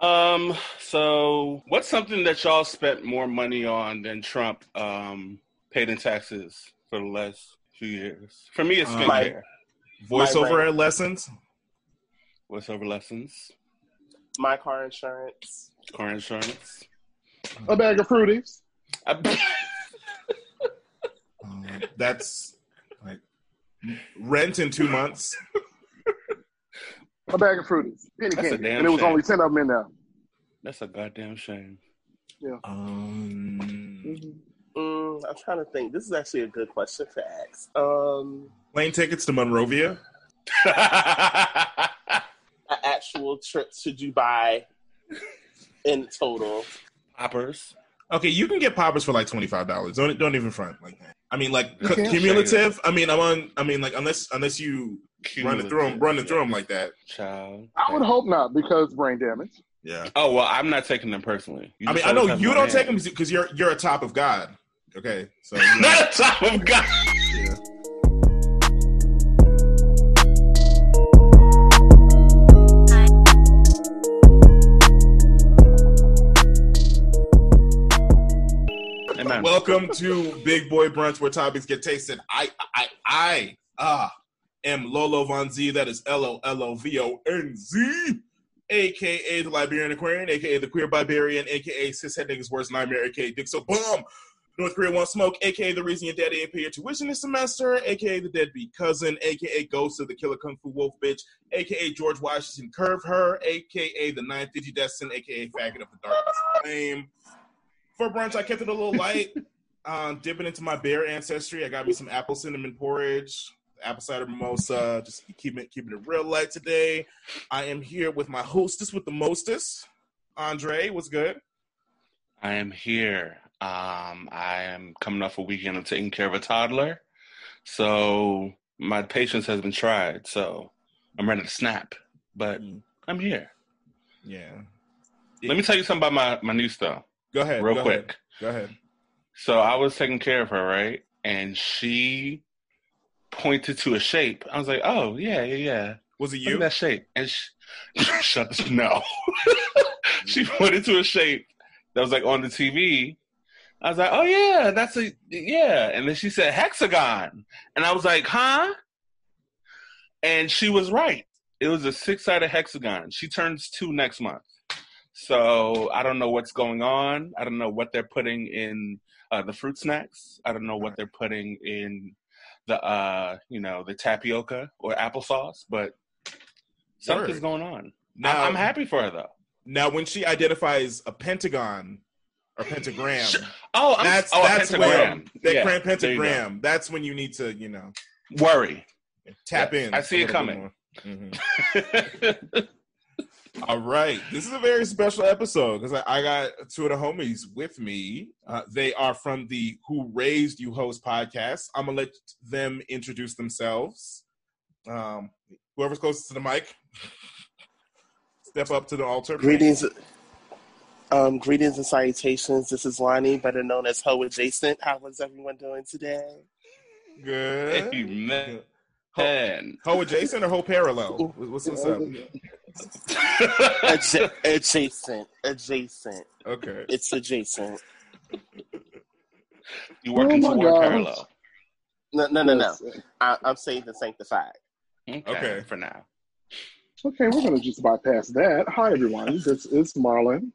Um. So, what's something that y'all spent more money on than Trump um, paid in taxes for the last few years? For me, it's Um, skincare. Voiceover rent. lessons. Voiceover lessons? My car insurance. Car insurance. A bag of fruities. Um, that's like rent in two months. A bag of fruities. Penny That's a candy. damn And it was shame. only 10 of them in there. That's a goddamn shame. Yeah. Um, Mm, I'm trying to think. This is actually a good question for X. Um, plane tickets to Monrovia. an actual trip to Dubai in total. Poppers. Okay, you can get poppers for like twenty five dollars. Don't don't even front like that. I mean, like You cumulative. I mean, I'm on. I mean, like unless unless you run it through them, run it through them like that. Child. I would hope not because brain damage. Yeah. Oh well, I'm not taking them personally. You I mean, I know you don't hand. take them because you're you're a top of God. Okay, so you know, Not a top of God. yeah. Amen. Welcome to Big Boy Brunch, where topics get tasted. I, I, I, ah, am Lolo Von Z. That is L O L O V O N Z, aka the Liberian Aquarian, aka the Queer Barbarian, aka cishet niggas worst nightmare, aka Dick So Bomb. North Korea wants smoke, aka the reason your daddy ain't pay your tuition this semester, aka the deadbeat cousin, aka Ghost of the Killer Kung Fu Wolf bitch, aka George Washington Curve Her, aka the 950 Destin, aka Faggot of the Darkness Flame. For brunch, I kept it a little light, um, dipping into my bear ancestry. I got me some apple cinnamon porridge, apple cider mimosa, just keeping it, keeping it real light today. I am here with my hostess with the mostest, Andre. What's good? I am here. Um, I am coming off a weekend of taking care of a toddler, so my patience has been tried. So I'm ready to snap, but Mm. I'm here. Yeah. Let me tell you something about my my new stuff, Go ahead. real go quick. Ahead. Go ahead. So I was taking care of her, right? And she pointed to a shape. I was like, "Oh yeah, yeah, yeah." Was it you? that shape. And she, shut the no. she pointed to a shape that was like on the TV. I was like, oh yeah, that's a yeah. And then she said hexagon. And I was like, huh? And she was right. It was a six sided hexagon. She turns two next month. So I don't know what's going on. I don't know what they're putting in uh, the fruit snacks. I don't know what they're putting in the uh, you know, the tapioca or applesauce, but something's Word. going on. Now, I'm, happy for her though. Now, when she identifies a pentagon or pentagram, Oh, I'm, that's oh, that's pentagram. when that Yeah, grand you pentagram. That's when you need to, you know, Worry. tap Yeah, in. I see it coming. more. All right, this is a very special episode because I, I got two of the homies with me. Uh, they are from the Who Raised You Host podcast. I'm gonna let them introduce themselves. Um, whoever's closest to the mic, step up to the altar. Greetings, um, greetings and salutations. This is Lonnie, better known as Ho Adjacent. How is everyone doing today? Good. Amen. Good. Ho, ho adjacent or ho parallel? What's, what's up? Adja- adjacent, adjacent. Okay. It's adjacent. you working Oh my toward parallel. No, no, no, no. I, I'm saved and sanctified. Okay, Okay. For now. Okay, we're going to just bypass that. Hi, everyone. This is Marlin,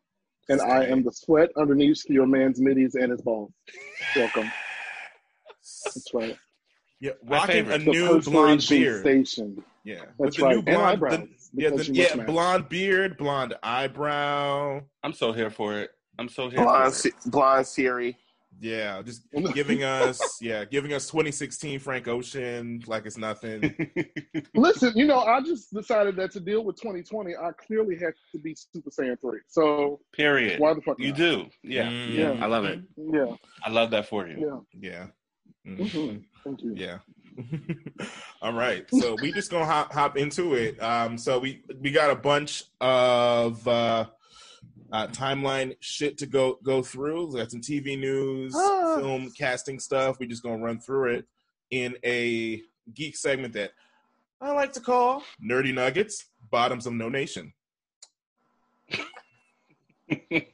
and I am the sweat underneath your man's middies and his balls. Welcome. That's right. Yeah, My rocking a favorite. The new blonde beard. Station. Yeah, That's the right. new blonde, eyebrows, the- yeah, the, yeah, blonde beard, blonde eyebrow. I'm so here for it. I'm so here Blonde, for it. Fu- Blonde Fury. Yeah, just giving us, yeah, giving us 2016 Frank Ocean like it's nothing. Listen, you know, I just decided that to deal with 2020, I clearly had to be Super Saiyan 3. So Period. why the fuck You not? do. Yeah. Mm, Yeah. I love it. Yeah, I love that for you. yeah. Yeah. Hmm Mhm. Thank you. Yeah. All right. So we just gonna hop hop into it. Um, so we we got a bunch of uh, uh, timeline shit to go go through. We got some TV news, Ah. film casting stuff. We just gonna run through it in a geek segment that I like to call Nerdy Nuggets, Bottoms of No Nation. I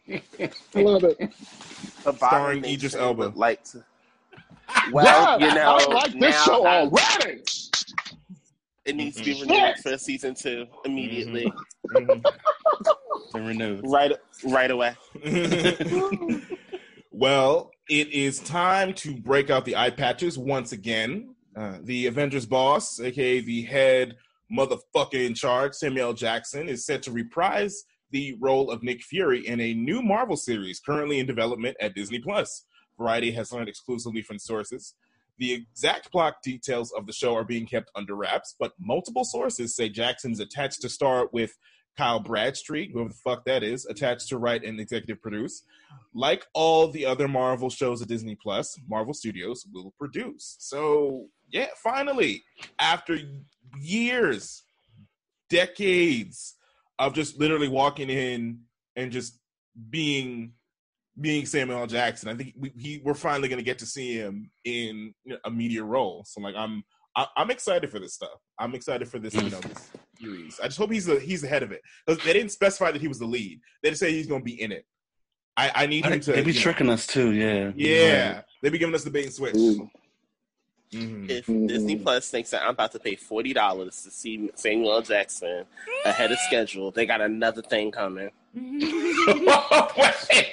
love it. Starring Idris Elba. Like to, well, Yeah, you know, I like this now show I- already. it needs to be Mhm. renewed for season two immediately, Mhm. Been renewed. right, right away. well, it is time to break out the eye patches once again. Uh, the Avengers boss, aka the head motherfucker in charge, Samuel Jackson, is set to reprise the role of Nick Fury in a new Marvel series currently in development at Disney Plus. Variety has learned exclusively from sources. The exact plot details of the show are being kept under wraps, but multiple sources say Jackson's attached to star with Kyle Bradstreet, whoever the fuck that is, attached to write and executive produce. Like all the other Marvel shows at Disney Plus, Marvel Studios will produce. So, yeah, finally, after years, decades of just literally walking in and just being being Samuel L. Jackson, I think we, he, we're finally going to get to see him in you know, a media role. So, like, I'm I, I'm excited for this stuff. I'm excited for this, you know, this series. I just hope he's the he's ahead of it. They didn't specify that he was the lead. They didn't say he's going to be in it. I, I need him to. They be you know- tricking us too, yeah. yeah, they be giving us the bait and switch. Ooh. Mhm. If Mhm. Disney Plus thinks that I'm about to pay forty dollars to see Samuel L. Jackson ahead of schedule, they got another thing coming.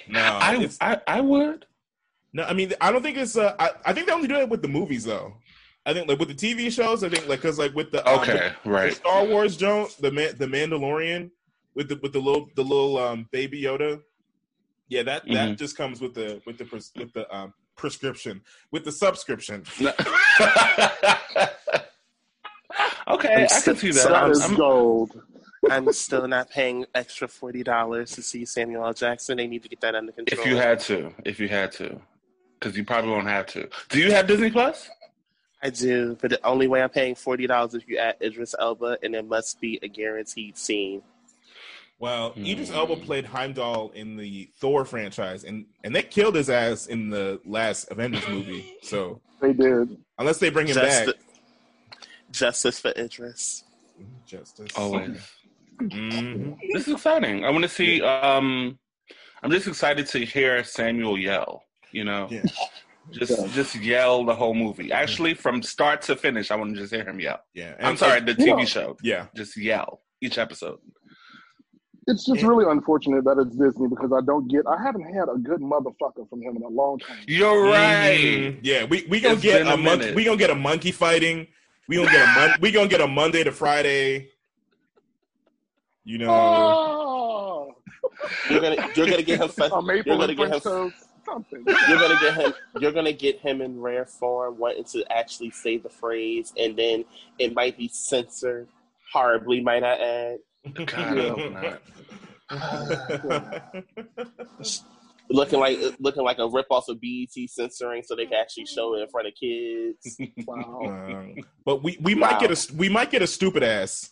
No, I, it's- I I would. No, I mean, I don't think it's. Uh, I, I think they only do it with the movies, though. I think like with the TV shows, I think like because like with the um, Okay, the right. Star Wars Jones, the Man, the Mandalorian with the with the little the little um baby Yoda. Yeah, that that Mhm. just comes with the with the pres- with the um prescription with the subscription. okay, I can see that. So That I'm, I'm- gold. I'm still not paying extra forty dollars to see Samuel L. Jackson. They need to get that under control. if you had to, if you had to, because you probably won't have to. Do you have Disney Plus? I do, but the only way I'm paying forty dollars if you add Idris Elba, and it must be a guaranteed scene. Well, Idris Hmm. Elba played Heimdall in the Thor franchise, and and they killed his ass in the last Avengers movie. So They did. unless they bring him Just- back, Justice for Idris. justice. Always. Mhm. This is exciting. I want to see. Um, I'm just excited to hear Samuel yell. You know, Yeah. just Yeah. just yell the whole movie. Actually, from start to finish, I want to just hear him yell. Yeah, I'm sorry, the TV Yeah. show. Yeah, Just yell each episode. It's just Yeah. really unfortunate that it's Disney because I don't get. I haven't had a good motherfucker from him in a long time. You're right. Mhm. Yeah, we we gonna It's get a, a monkey. minute. We gonna get a monkey fighting. We gonna get a mon- we gonna get a Monday to Friday. You know, Oh, You're gonna you're gonna get him. Fe- a you're gonna get him. Toast, something. You're gonna get him. You're gonna get him in rare form, wanting to actually say the phrase, and then it might be censored horribly. Might I add? God, I hope not. Looking like looking like a rip off of BET censoring, so they can actually show it in front of kids. Wow. Um, but we we might get a we might get a stupid ass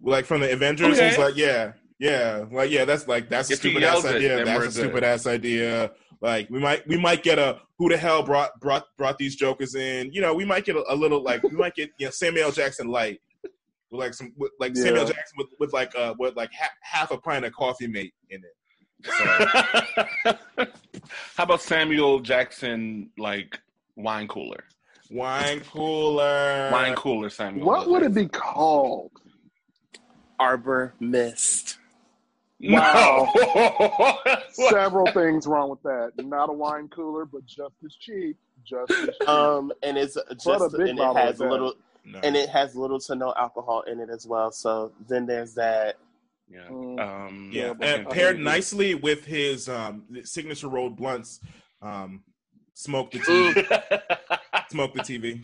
like from the Avengers. Okay. He's like, yeah, yeah, like yeah, that's like that's a If he stupid ass it, idea. That's a good. stupid ass idea. Like we might we might get a who the hell brought brought brought these jokers in? You know, we might get a, a little like we might get you know Samuel L. Jackson light. With like some with, like Yeah. Samuel Jackson with, with like uh with like half, half a pint of coffee mate in it. So, How about Samuel Jackson, like wine cooler? wine cooler. Wine cooler, Samuel. What would it be called? Arbor Mist. No. Several things wrong with that. Not a wine cooler, but just as cheap. Just as cheap. Um, and it's just a big and it has a little No. and it has little to no alcohol in it as well. So then there's that. Yeah. Mm. Um, Yeah, Yeah, and paired nicely with his um, signature rolled blunts. Um, smoke the TV. smoke the TV.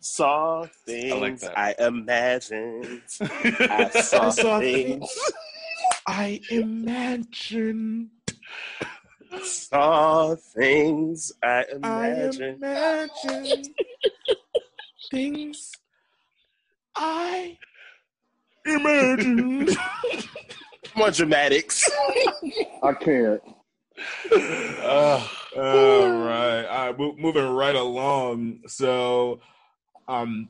Saw things that. I, imagined. I saw, I saw things. I imagined Saw things I I imagined. Imagine things I imagine. More dramatics. I can't. Ugh. All right, all right, mo- moving right along. So, um,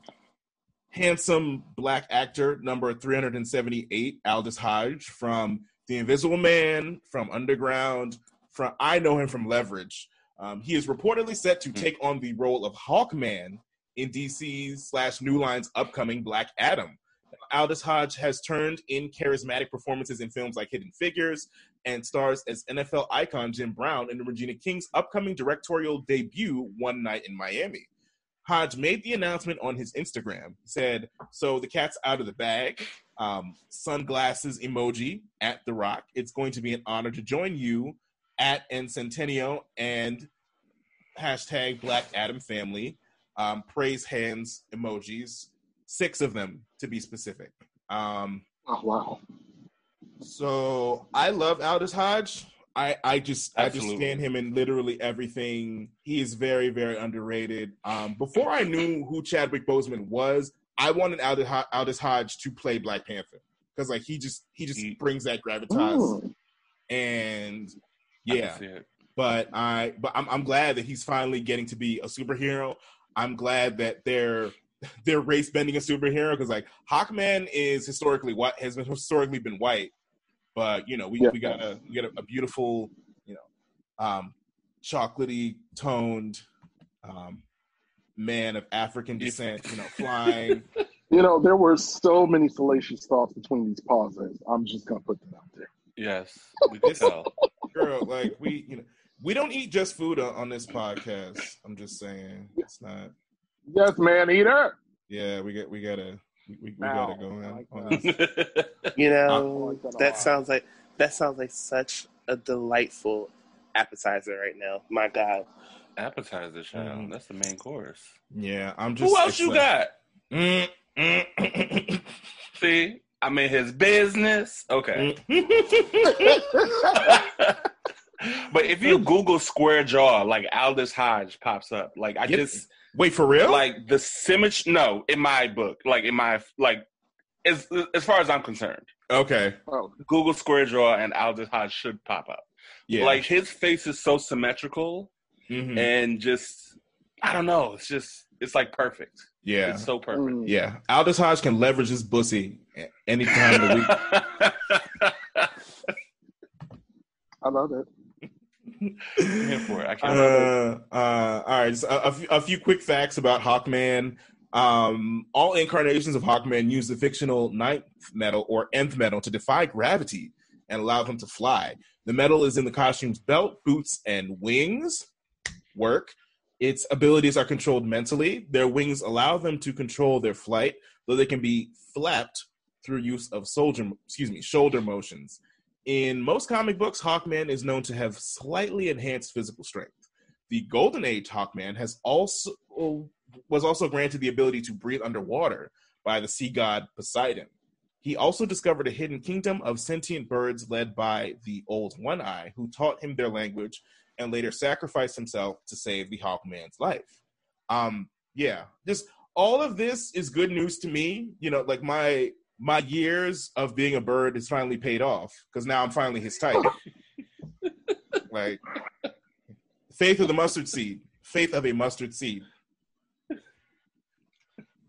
handsome black actor number three hundred and seventy-eight, Aldis Hodge from the Invisible Man from Underground. From I know him from Leverage. Um, he is reportedly set to Hmm. take on the role of Hawkman in DC's slash New Line's upcoming Black Adam. Aldis Hodge has turned in charismatic performances in films like Hidden Figures and stars as NFL icon Jim Brown in Regina King's upcoming directorial debut, One Night in Miami. Hodge made the announcement on his Instagram. He said, So the cat's out of the bag. Um, sunglasses emoji at The Rock. It's going to be an honor to join you at Centennial and hashtag Black Adam Family. Um, praise hands emojis, six of them to be specific. Um, Oh wow. so I love Aldis Hodge. I, I just I just stand him in literally everything. He is very very underrated. Um, before I knew who Chadwick Boseman was, I wanted Aldis, Aldis Hodge to play Black Panther because like he just he just He- brings that gravitas Mm. and yeah see it. but I but I'm I'm glad that he's finally getting to be a superhero. I'm glad that they're they're race bending a superhero because like Hawkman is historically what has been historically been white, but you know we, Yeah. we got a we got a, a beautiful you know um chocolatey toned um man of African descent you know flying You know, there were so many salacious thoughts between these pauses. I'm just gonna put them out there. Yes, we can tell. girl like we you know we don't eat just food on, on this podcast. I'm just saying it's not. Yes, man eater. Yeah, we got we gotta we, we, we gotta go in like on that. You know, like that that sounds like that sounds like such a delightful appetizer right now. My God. Appetizer, child. Mhm. That's the main course. Yeah, I'm just. Who else you excited. got? Mm, mm, mm, See, I'm in his business. Okay. but if you Google square jaw, like Aldis Hodge pops up. Like I Yep. just Wait for real? like the symmetry. No, in my book, like in my like, as as far as I'm concerned, okay, Oh, Google square jaw and Aldis Hodge should pop up. yeah, Like his face is so symmetrical Mhm. and just I don't know. It's just it's like perfect. yeah, It's so perfect. mm. yeah. Aldis Hodge can leverage his pussy a- any time of the week. I love it. Here for it. I can't. Uh, uh, all right, a, a, few, a few quick facts about Hawkman. Um, all incarnations of Hawkman use the fictional ninth metal or nth metal to defy gravity and allow them to fly. The metal is in the costume's belt, boots, and wings. Work. Its abilities are controlled mentally. Their wings allow them to control their flight, though they can be flapped through use of soldier, excuse me, shoulder motions. In most comic books, Hawkman is known to have slightly enhanced physical strength. The Golden Age Hawkman has also was also granted the ability to breathe underwater by the sea god Poseidon. He also discovered a hidden kingdom of sentient birds led by the Old One Eye, who taught him their language and later sacrificed himself to save the Hawkman's life. Um, yeah, just all of this is good news to me. You know, like my my years of being a bird has finally paid off because now I'm finally his type. like faith of the mustard seed, faith of a mustard seed.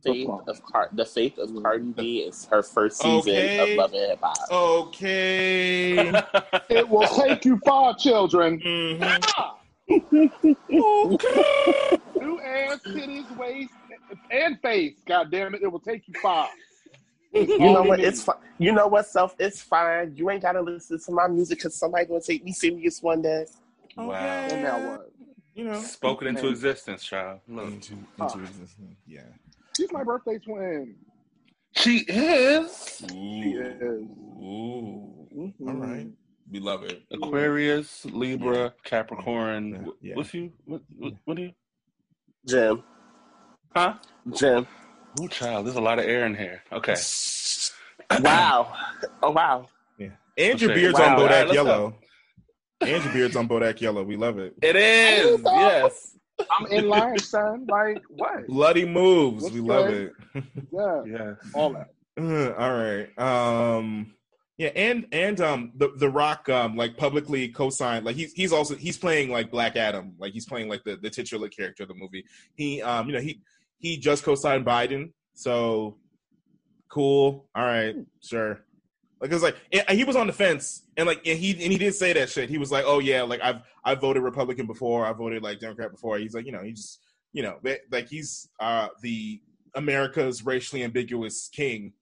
Faith of Car- the Faith of Cardi B is her first season Okay. of Love and Hip Hop. Okay. It will take you far, children. Mhm. New ass, titties, waist, and face. God damn it, it will take you far. It's You know what? It's fine. You know what, self? It's fine. You ain't gotta listen to my music because somebody gonna take me serious one day. Wow. And now what? You know. Spoken into Man. existence, child. Look. Into, Ah. into existence. Yeah. She's my birthday twin. She is She is. Ooh. Mhm. All right. We love it. Aquarius, Libra, Capricorn. Yeah, Wh- yeah. What's you? What, what, what are you? Jim. Huh? Jim. Ooh, child. There's a lot of air in here. Okay. Wow. Oh wow. Yeah. And your beard's Wow. on Bodak right, Yellow. And your beard's on Bodak Yellow. We love it. It is. Yes. I'm in line, son. Like, what? Bloody moves. What's we love it. Yeah, Yeah. all that. All right. Um yeah, and and um the the Rock um like publicly co-signed like he's he's also he's playing like Black Adam, like he's playing like the the titular character of the movie. He um you know he he just co-signed Biden, so cool. All right, sure. Like, it's like and he was on the fence, and like, and he and he did say that shit. He was like, "Oh yeah, like I've I voted Republican before, I voted like Democrat before." He's like, you know, he just, you know, like he's uh the America's racially ambiguous king.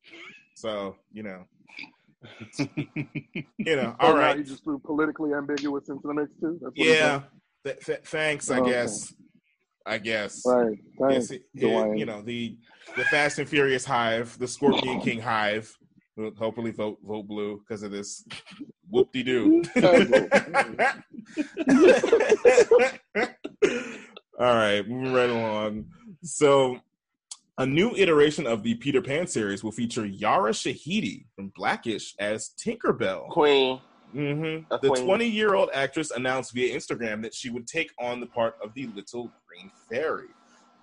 So you know, you know, So all now right, He just threw politically ambiguous into the mix too. That's what yeah. Th- th- thanks, I Okay. guess. I guess. Right. Thanks, it- it- Dwayne. you know the the Fast and Furious Hive, the Scorpion King Hive. will Hopefully, vote vote blue because of this whoop de doo. All right, moving right along. So, a new iteration of the Peter Pan series will feature Yara Shahidi from Blackish as Tinkerbell. Queen. Hmm The 20 year old actress announced via Instagram that she would take on the part of the Little Green Fairy.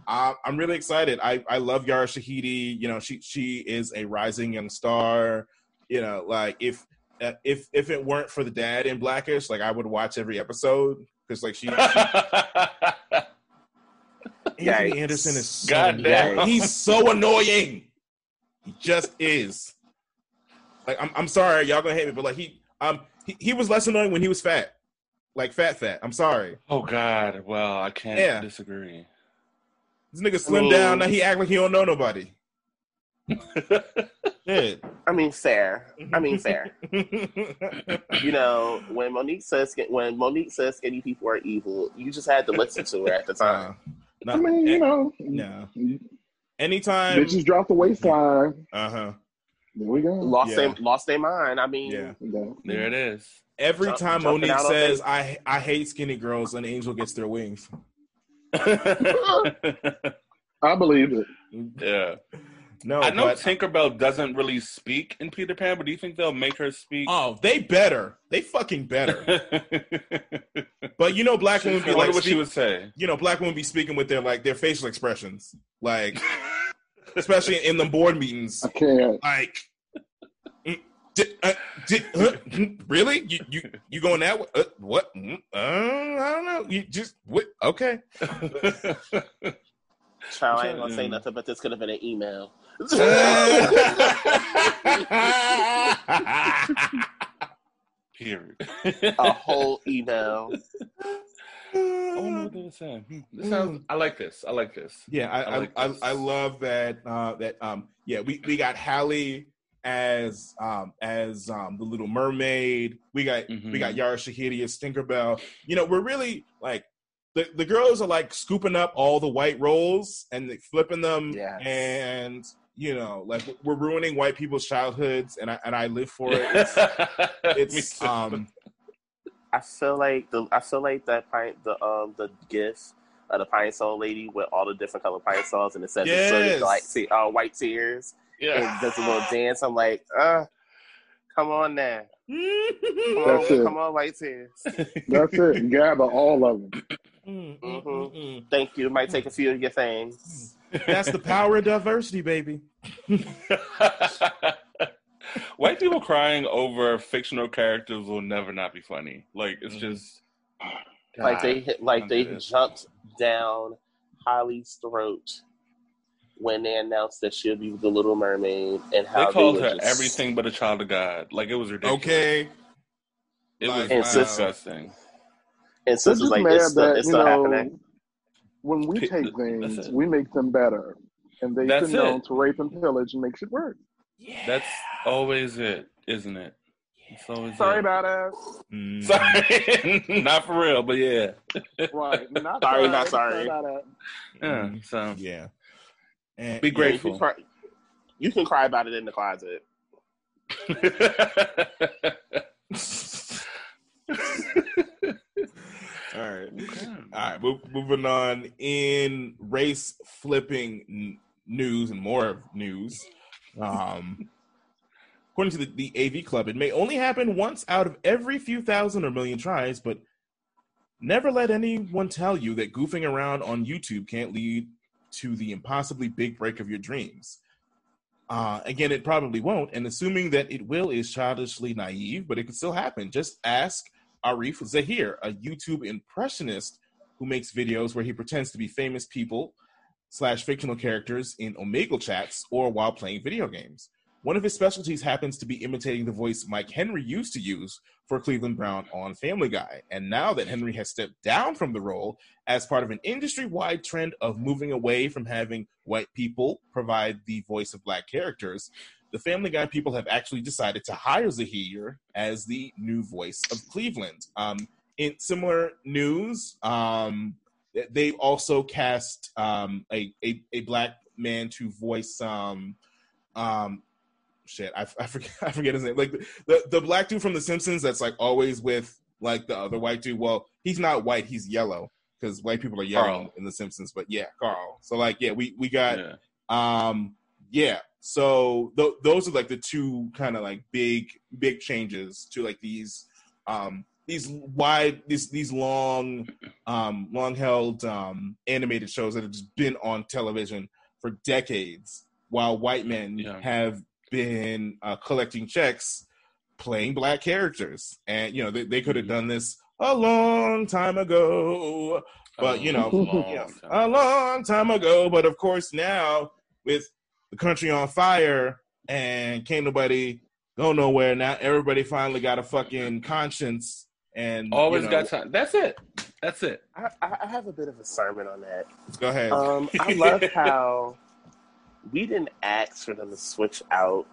Uh, I'm really excited. I, I love Yara Shahidi. You know, she she is a rising young star. You know, like if uh, if if it weren't for the dad in Blackish, like I would watch every episode because like she, Anthony Yikes. Anderson is so, God damn. he's so annoying. He just is. Like I'm I'm sorry, y'all gonna hate me, but like he um he, he was less annoying when he was fat. Like fat fat. I'm sorry. oh God. Well, I can't Yeah. disagree. This nigga slimmed mean- down, now he act like he don't know nobody. Yeah. I mean, fair. I mean, fair. You know, when Mo'Nique says when Mo'Nique says skinny people are evil, you just had to listen to her at the time. Uh, I mean, you know, no. Anytime bitches drop the waistline. uh-huh. There we go. Lost Yeah. their lost their mind. I mean, Yeah. Yeah. there it is. Every Jump- time jumping Mo'Nique says. I I hate skinny girls, an angel gets their wings. I believe it. Yeah. No, I know but Tinkerbell doesn't really speak in Peter Pan, but do you think they'll make her speak? oh, they better. They fucking better. But you know, black women be like, what she would say. you know, black women be speaking with their like their facial expressions, like especially in the board meetings. I can't. Like, mm, di- uh, di- huh, mm, really? You you you going that way? Uh, what? Mm, uh, I don't know. You just what? Okay. child, I ain't gonna say nothing, but this could have been an email. Period. a whole email. I wonder what they would say. Hmm, This sounds. I like this. I like this. Yeah, I I I, like I. I love that uh that um yeah, we, we got Halle as um as um the little mermaid. We got we Mhm. got Yara Shahidi as Tinkerbell. You know, we're really like the, the girls are like scooping up all the white roles and they flipping them Yes. and you know, like we're ruining white people's childhoods and I and I live for it. It's, it's um I feel like the I feel like that pine the um the gif of the pine sol lady with all the different color pine sols and it says it's sort Yes. of like te- uh, white tears yeah. and does a little dance. I'm like, uh, come on now, come That's on, it. come on, white tears. That's it. Gather all of them. mm, mm, Mhm. mm, mm. Thank you. It might take a few of your things. That's the power of diversity, baby. White people crying over fictional characters will never not be funny. Like it's Mhm. just like they hit, like they don't this. jumped down Halle's throat when they announced that she'll be the Little Mermaid and how They called were her just- everything but a child of God. Like it was ridiculous. Okay. It was And sis- disgusting. And It's sisters just like mad it's still, that it's you still know happening. when we take things, we make them better, and they've That's been known it. to rape and pillage and make shit work. That's always it, isn't it? It's always Sorry it. about us. Mm. Sorry, not for real, but yeah, Right? Not Sorry, not sorry. about us. yeah. So Yeah. And Be Yeah, grateful. You can, cry, you can cry about it in the closet. all right. All right. Move, moving on in race flipping n- news and more news. Um, according to the, the AV Club, it may only happen once out of every few thousand or million tries, but never let anyone tell you that goofing around on YouTube can't lead to the impossibly big break of your dreams. Uh, again, it probably won't, and assuming that it will is childishly naive, but it could still happen. Just ask Arif Zahir, a YouTube impressionist who makes videos where he pretends to be famous people slash fictional characters in Omegle chats or while playing video games. One of his specialties happens to be imitating the voice Mike Henry used to use for Cleveland Brown on Family Guy. And now that Henry has stepped down from the role as part of an industry wide trend of moving away from having white people provide the voice of black characters, the Family Guy people have actually decided to hire Zahir as the new voice of Cleveland. Um, in similar news, um, they also cast um, a, a, a black man to voice um, um, shit, I, I forget I forget his name. Like the the black dude from The Simpsons that's like always with like the other white dude. Well, he's not white, he's yellow because white people are yellow Carl. in The Simpsons. But yeah, Carl. So like yeah, we we got Yeah. um yeah. So th- those are like the two kind of like big big changes to like these um these wide these these long um long held um animated shows that have just been on television for decades while white men Yeah. have been uh, collecting checks playing black characters and you know they, they could have done this a long time ago but you know A long yeah, time. a long time ago but of course now with the country on fire and can't nobody go nowhere now everybody finally got a fucking conscience and Always you know, got time. That's it. That's it. I, I I have a bit of a sermon on that. go ahead Um, I love how we didn't ask for them to switch out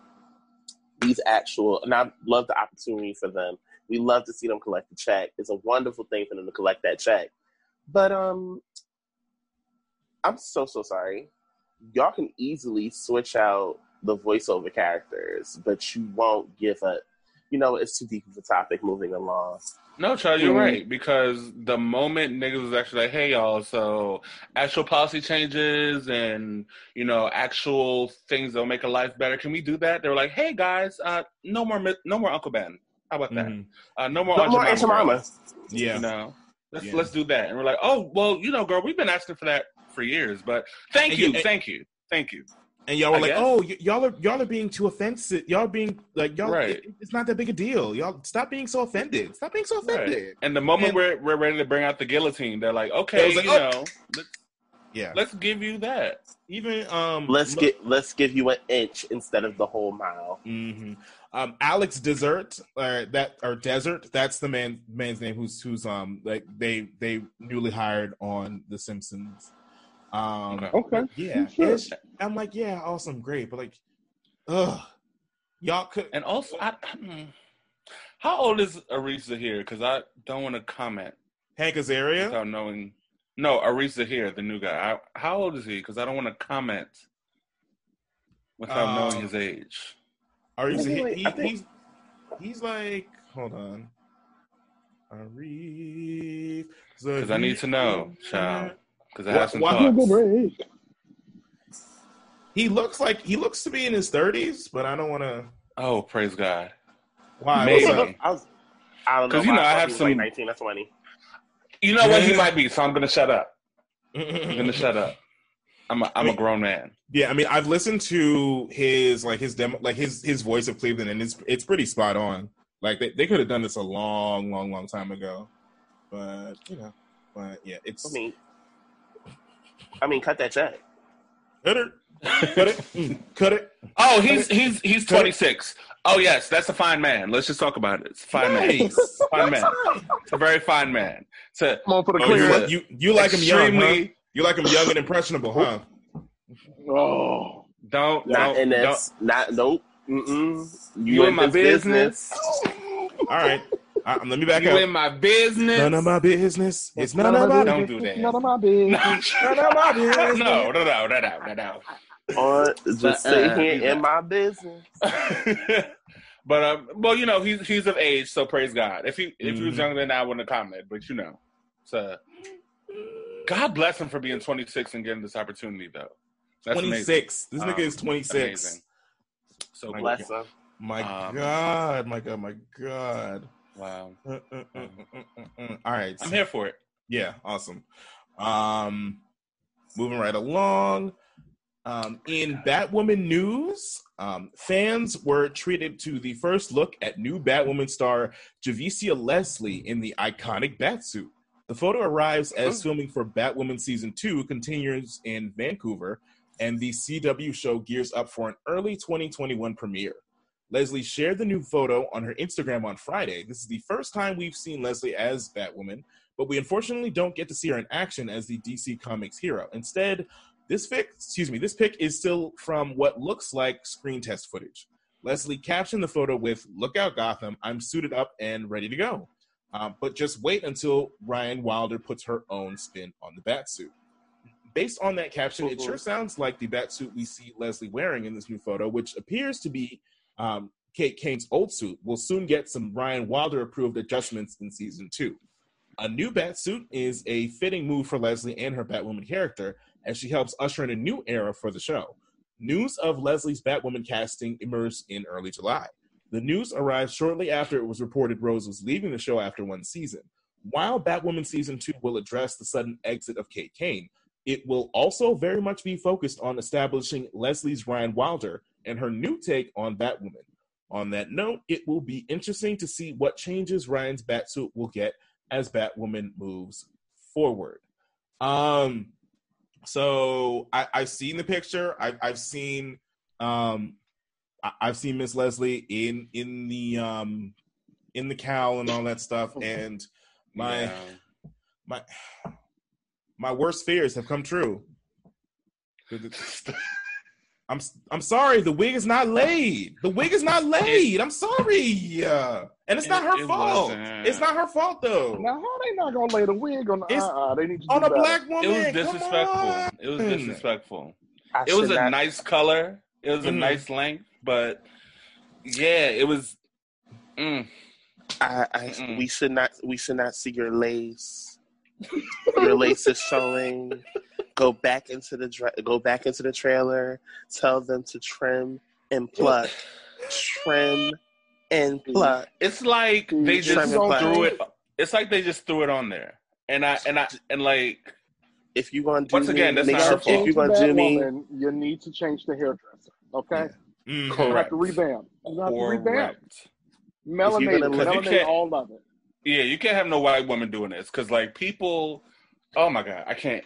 these actual, and I love the opportunity for them. We love to see them collect the check. It's a wonderful thing for them to collect that check. But um, I'm so so sorry. Y'all can easily switch out the voiceover characters, but you won't give up. You know, it's too deep of a topic. Moving along. No, Charles, you're Mhm. right. Because the moment niggas was actually like, "Hey, y'all," so actual policy changes and you know actual things that'll make a life better. Can we do that? They were like, "Hey, guys, uh, no more, no more Uncle Ben. How about that? Mhm. Uh, no more, No Aunt more Jemima, Aunt Jemima. yeah You know, let's Yeah. let's do that." And we're like, "Oh, well, you know, girl, we've been asking for that for years, but thank And you, you- and- thank you, thank you." And y'all were I like guess. oh y- y'all are y'all are being too offensive y'all being like y'all Right. it- it's not that big a deal y'all stop being so offended stop being so Right. offended And the moment And- we're we're ready to bring out the guillotine, they're like, "Okay, like, you oh. know, let's, yeah let's give you that." even um Let's look- get let's give you an inch instead of the whole mile. hmm Um, Alex Desert, or that or Desert. That's the man man's name who's who's um like they they newly hired on The Simpsons. Um, Okay. Okay. yeah, Sure. it's- I'm like, yeah, awesome, great, but like, ugh, y'all could. And also, I, hmm. how old is Arisa here? Because I don't want to comment Hank Azaria. without knowing. No, Arisa here, the new guy. I, how old is he? Because I don't want to comment without Uh, knowing his age. Are you? He, he- think- he's he's like, hold on. Arif. Because I need to know, child. Because I have some wha- Google thoughts. break. He looks like he looks to be in his thirties, but I don't want to. Oh, praise God. Why? Maybe. I was, I don't know. 'Cause, you know, why I have some- like nineteen or twenty. You know what? He might be, so I'm going to shut up. I'm going to shut up. I'm a, I'm a grown man. Yeah, I mean, I've listened to his like his demo, like his his voice of Cleveland, and it's it's pretty spot on. Like they, they could have done this a long, long, long time ago, but you know, but yeah, it's I mean, I mean, cut that check. cut it, cut it, mm, cut it. Oh, he's he's he's 26. Oh yes, that's a fine man. Let's just talk about it. It's a fine man. Nice. Fine man. It's a very fine man. It's a Come on for the Oh, you, clear. like, you you like him young, huh? extremely- You like him young and impressionable, huh? Oh. don't Not, don't, and don't not nope. Mm-mm. You, You in in my this business? All right, uh, let me back you up. in my business. None of my business. It's none, None of of my. my Don't do that. None of my business. None of my business. no, no, no, no, no, no, no. On just Uh, sit uh, here in my business. but um, well, you know, he's he's of age, so praise God. If he if he was Mhm. younger than that, I wouldn't have commented. But you know, so God bless him for being 26 and getting this opportunity, though. That's Twenty amazing. six. This Um, nigga is twenty six. Amazing. So Bless him. My Um, God, my God, my God. Wow, uh, uh, uh. All right. I'm here for it. Yeah, awesome. Um, moving right along. Um, in Batwoman news, um, fans were treated to the first look at new Batwoman star Javicia Leslie in the iconic Batsuit. The photo arrives as filming for Batwoman season two continues in Vancouver, and the CW show gears up for an early 2021 premiere. Leslie shared the new photo on her Instagram on Friday. This is the first time we've seen Leslie as Batwoman, but we unfortunately don't get to see her in action as the DC Comics hero. Instead, this pic, excuse me, this pic is still from what looks like screen test footage. Leslie captioned the photo with "Look out, Gotham! I'm suited up and ready to go." Um, but just wait until Ryan Wilder puts her own spin on the batsuit. Based on that caption, it sure sounds like the batsuit we see Leslie wearing in this new photo, which appears to be um, Kate Kane's old suit, will soon get some Ryan Wilder approved adjustments in season two. A new batsuit is a fitting move for Leslie and her Batwoman character, as she helps usher in a new era for the show. News of Leslie's Batwoman casting emerged in early July. The news arrived shortly after it was reported Rose was leaving the show after one season. While Batwoman season two will address the sudden exit of Kate Kane, it will also very much be focused on establishing Leslie's Ryan Wilder and her new take on Batwoman. On that note, it will be interesting to see what changes Ryan's Batsuit will get as Batwoman moves forward. Um, so I, I've seen the picture. I've, I've seen um, I, I've seen Miss Leslie in in the um, in the cowl and all that stuff, and my Yeah. my my worst fears have come true. I'm I'm sorry. The wig is not laid. The wig is not laid. I'm sorry. Uh, and it's not her it fault. wasn't. It's not her fault though. Now, how they not gonna lay the wig on the It's uh, They need to On a better. black woman. It was disrespectful. It was disrespectful. I It was a not- nice color. It was a Mhm. nice length, but yeah, it was. Mm, I, I we should not we should not see your lace. your lace is showing. Go back into the dra- go back into the trailer. Tell them to trim and pluck, trim and pluck. it's like they Mm, just trim and pluck. threw it. It's like they just threw it on there, and I and I and like If you want to do Once again, me, that's make not sure- her fault. If you gonna do me, Batwoman, you need to change the hairdresser. Okay, Mhm. you have correct, to revamp. You have to revamp. correct. Melanated, gonna- Because you melanated, all of it. Yeah, you can't have no white woman doing this because like people. Oh my god, I can't.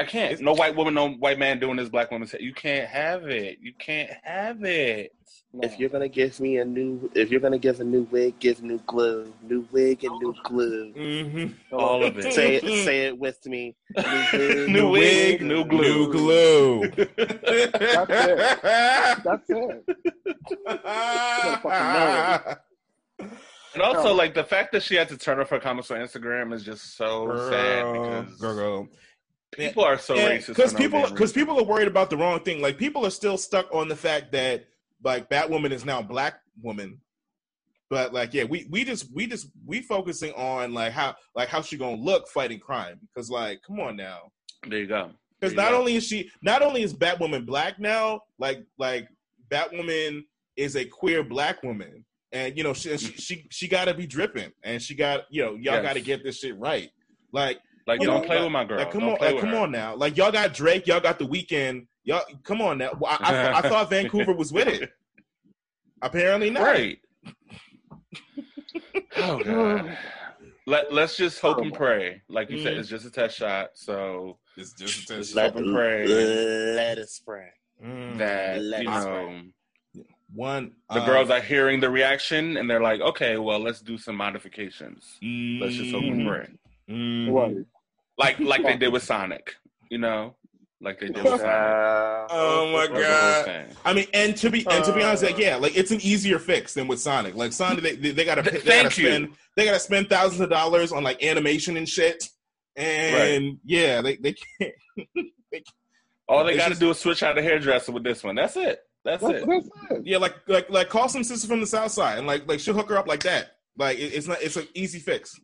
I can't. No white woman, no white man doing this black woman. Say, you can't have it. You can't have it. No. if you're gonna give me a new, if you're gonna give a new wig, give new glue, new wig and new glue. Mhm. All of it. Say it, say it with me. New wig, New wig, new glue. New glue. That's it. That's it. And also, No. like the fact that she had to turn off her comments on Instagram is just so sad because girl, girl. People are so racist. because people because people are worried about the wrong thing. Like people are still stuck on the fact that like Batwoman is now black woman. But like yeah, we we just we just we focusing on like how like how she gonna look fighting crime because like come on now there you go. because not go. only is she not only is Batwoman black now like like Batwoman is a queer black woman and you know she she she, she got to be dripping and she got you know y'all Yes. got to get this shit right like Like, you don't know, play like- with my girl. like, come Don't on, play like, come her. on now. Like, y'all got Drake, y'all got the Weeknd. Y'all, come on now. Well, I, I, I thought Vancouver was with it. Apparently not. Right. oh god. Let Let's just hope and pray. Like you said, Mm. it's just a test shot. So It's just a Just let, hope and pray. let it spray. Mm. that Let you us know one. the um, girls are hearing the reaction and they're like, okay, well, let's do some modifications. Let's just hope and mhm, pray. mhm. Right. Like like they did with Sonic. You know, like they did with Sonic. Uh, Oh my That was the whole god. thing. I mean, and to be and to be honest, Uh. like, yeah, like it's an easier fix than with Sonic. Like Sonic, they, they, they gotta Th- they gotta thank you. spend they gotta spend thousands of dollars on like animation and shit. And yeah, they they can't. All they It's got to just- do is switch out the hairdresser with this one. That's it. That's That's, it. that's it. Yeah, like like like call some sister from the south side and like like she'll hook her up like that. Like it, it's not it's an easy fix.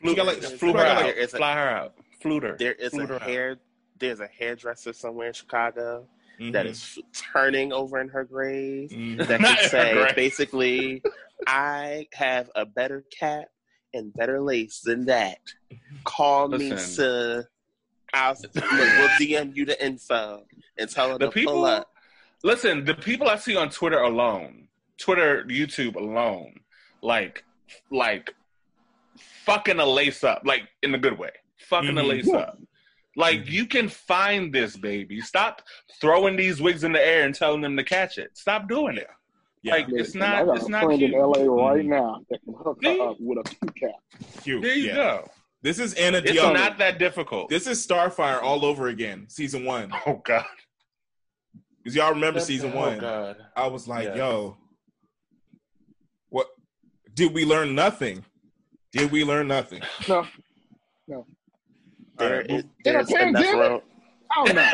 Flew, got, like- flew her out. like, a- Fly her out. Flew her. there is Flew a her out. hair. There's a hairdresser somewhere in Chicago that Mhm. is turning over in her grave. Mhm. That Not can in her say basically, I have a better cap and better lace than that. Call me Listen. to. I'll look, we'll DM you the info and tell her The to people, pull up. listen, the people I see on Twitter alone, Twitter, YouTube alone, like, like, fucking a lace up, like in a good way, fucking a Mhm. lace Yeah. up. Like you can find this baby. Stop throwing these wigs in the air and telling them to catch it. Stop doing it. Yeah, Like it's Listen, I not. got It's a not friend cute. in LA right Mhm. now that can hook See? up with a cap. cute. There you yeah. go. This is Anna It's Diop. not that difficult. This is Starfire all over again, season one. oh God. Because y'all remember That's- season oh, one. God. I was like, Yeah. yo, what? Did we learn nothing? Did we learn nothing? No, No. There right, is, In a pandemic? room. I don't know.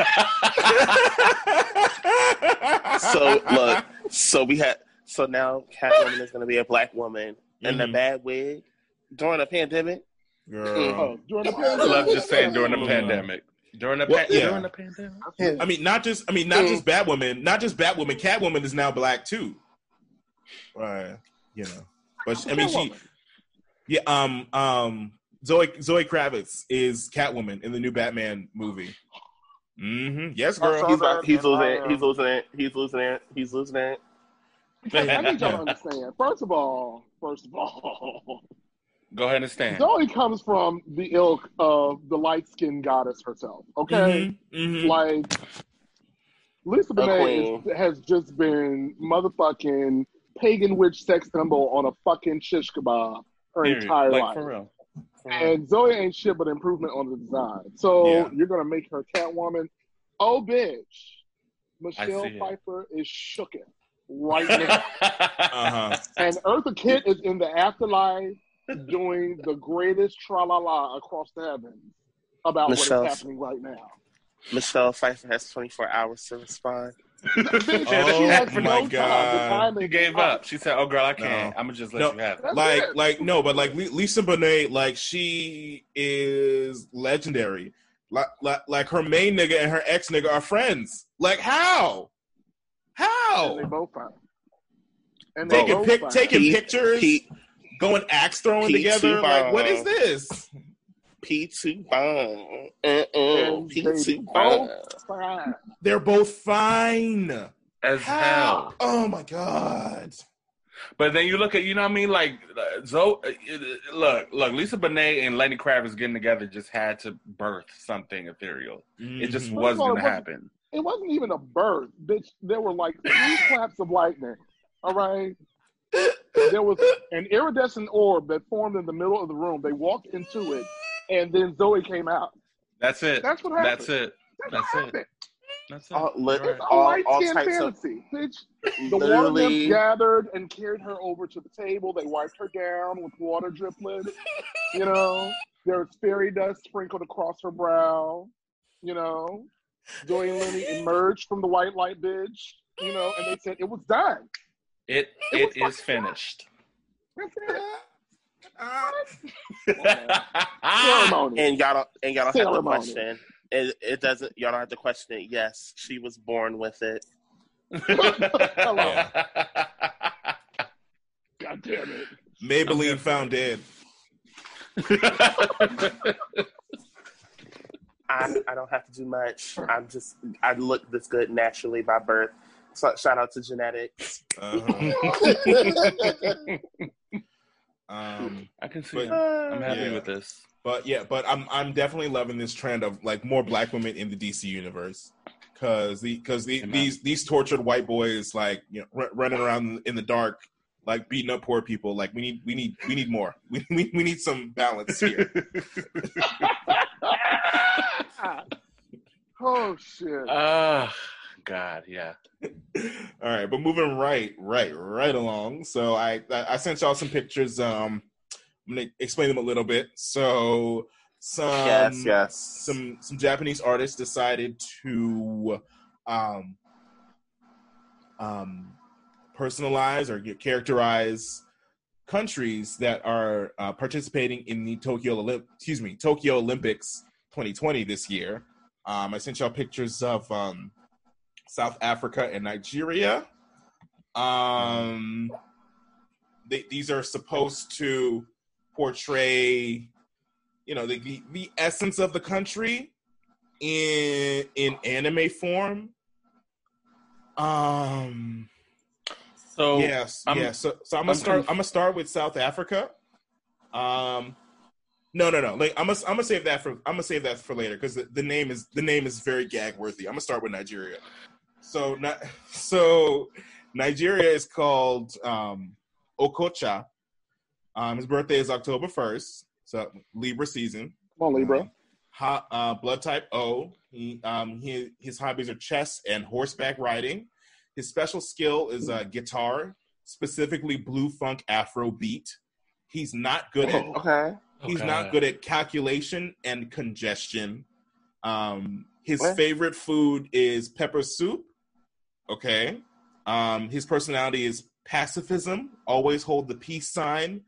So look, so we had so now Catwoman is going to be a black woman in a bad wig during a pandemic. Girl. Oh, during the I pandemic. love just saying during the pandemic. During the Well, pa- yeah. during the pandemic. I mean, not just I mean, not Mm. just Batwoman, not just Batwoman. Catwoman is now black too. Right. You know, but I mean, she, Catwoman. Yeah. Um, um, Zoe Zoe Kravitz is Catwoman in the new Batman movie. Mm-hmm. Yes, girl. He's that, he's and losing it. He's losing it. He's losing it. He's losing it. Hey, I need y'all to understand. First of all, first of all, Go ahead and stand. Zoe comes from the ilk of the light skinned goddess herself. Okay, Mhm, mhm. like Lisa A Bonet is, has just been motherfucking pagan witch sex symbol on a fucking shish kebab her Period. entire like life. for real. For real. And Zoe ain't shit but improvement on the design. So Yeah. you're gonna make her Catwoman. Oh, bitch. Michelle. Pfeiffer is shooken right now. Uh-huh. and Eartha Kitt is in the afterlife doing the greatest tra la la across the heavens about Michelle. what is happening right now. Michelle Pfeiffer has 24 hours to respond. Bitch, Oh she my no God. she gave up. She said, "Oh, girl, I can't. No. I'm gonna just let No. you have it." That's like it. like no but like lisa bonet like she is legendary like, like like her main nigga and her ex nigga are friends like how And they both fine. And they taking both pic fine. taking Pete- pictures Pete going axe throwing Pete together like what is this P2 Bond. Uh-uh. And they P2 both Bond. fine. they're both fine As how hell. oh my god But then you look at, you know what I mean? Like, uh, Zoe, uh, look, look, Lisa Bonet and Lenny Kravitz getting together just had to birth something ethereal. It just. Wasn't of going to happen. It wasn't even a birth, bitch. There were like three claps of lightning. All right. There was an iridescent orb that formed in the middle of the room. They walked into it, and then Zoe came out. That's it. That's what happened. That's it. That's, That's what it. happened. That's it. Look, You're It's right. a All- light all skin types of- fantasy, bitch. The water Literally, nymphs gathered and carried her over to the table. They wiped her down with water driplets. You know, there was fairy dust sprinkled across her brow. You know, Zoe and Lenny emerged from the white light bitch. You know, and they said it was done. It It it was is fucking finished. That's it. Ah. Ceremony. and y'all don't and y'all don't have to question. It, it doesn't. Y'all don't have to question it. Yes, she was born with it. God damn it. maybelline found dead I, I don't have to do much. I'm just I look this good naturally by birth. So, shout out to genetics. uh-huh. um I can see. But- I'm happy Yeah. with this. But yeah, but I'm I'm definitely loving this trend of like more black women in the DC universe because the because the, these these tortured white boys like you know r- running around in the dark like beating up poor people like we need we need we need more we we, we need some balance here. Oh shit. Ah, God, yeah. All right, but moving right right right along. So I I I sent y'all some pictures. Um, I'm gonna explain them a little bit. So some yes, yes. some some Japanese artists decided to um, um, personalize or get, characterize countries that are uh, participating in the Tokyo Olymp- excuse me Tokyo Olympics 2020 this year. Um, I sent y'all pictures of um, South Africa and Nigeria. Um, they, these are supposed to portray you know the, the essence of the country in in anime form um So yes I'm- yeah so so i'm gonna I'm start conf- i'm gonna start with south africa um No, no, no. Like I'm gonna, I'm gonna save that for I'm gonna save that for later because the, the name is the name is very gag worthy. I'm gonna start with Nigeria. So, so Nigeria is called um, Okocha. Um, his birthday is October first, so Libra season. Come on, Libra. Um, ho- uh, blood type O. He, um, he, his hobbies are chess and horseback riding. His special skill is uh, guitar, specifically blue funk Afro beat. He's not good at Okay. He's Okay. not good at calculation and congestion. Um, his What? favorite food is pepper soup. Okay. Um, his personality is pacifism, always hold the peace sign.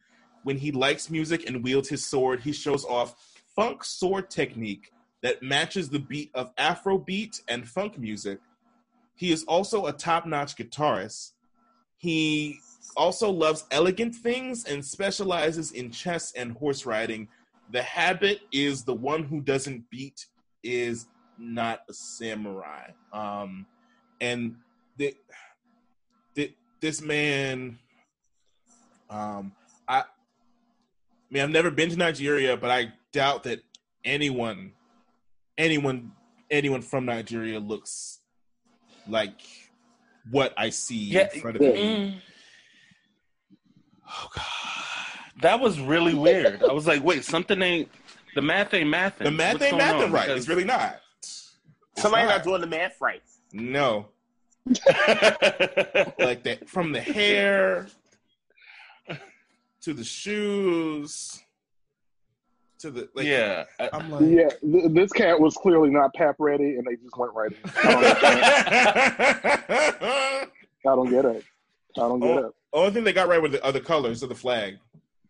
When he likes music and wields his sword, he shows off funk sword technique that matches the beat of Afrobeat and funk music. He is also a top notch guitarist. He also loves elegant things and specializes in chess and horse riding. The habit is the one who doesn't beat is not a samurai. Um, and the, the, this man, um, I, I mean, I've never been to Nigeria, but I doubt that anyone, anyone, anyone from Nigeria looks like what I see Yeah, in front of me. Mm. Oh God. That was really weird. I was like, wait, something ain't the math ain't mathing. The math What's ain't going mathing right. Because- It's really not. Somebody not. not doing the math right. No. Like that from the hair to the shoes to the like yeah. I- I'm like Yeah, th- this cat was clearly not pap ready, and they just went right in. I don't, get it. I don't get it. Only thing they got right were the other colors of the flag.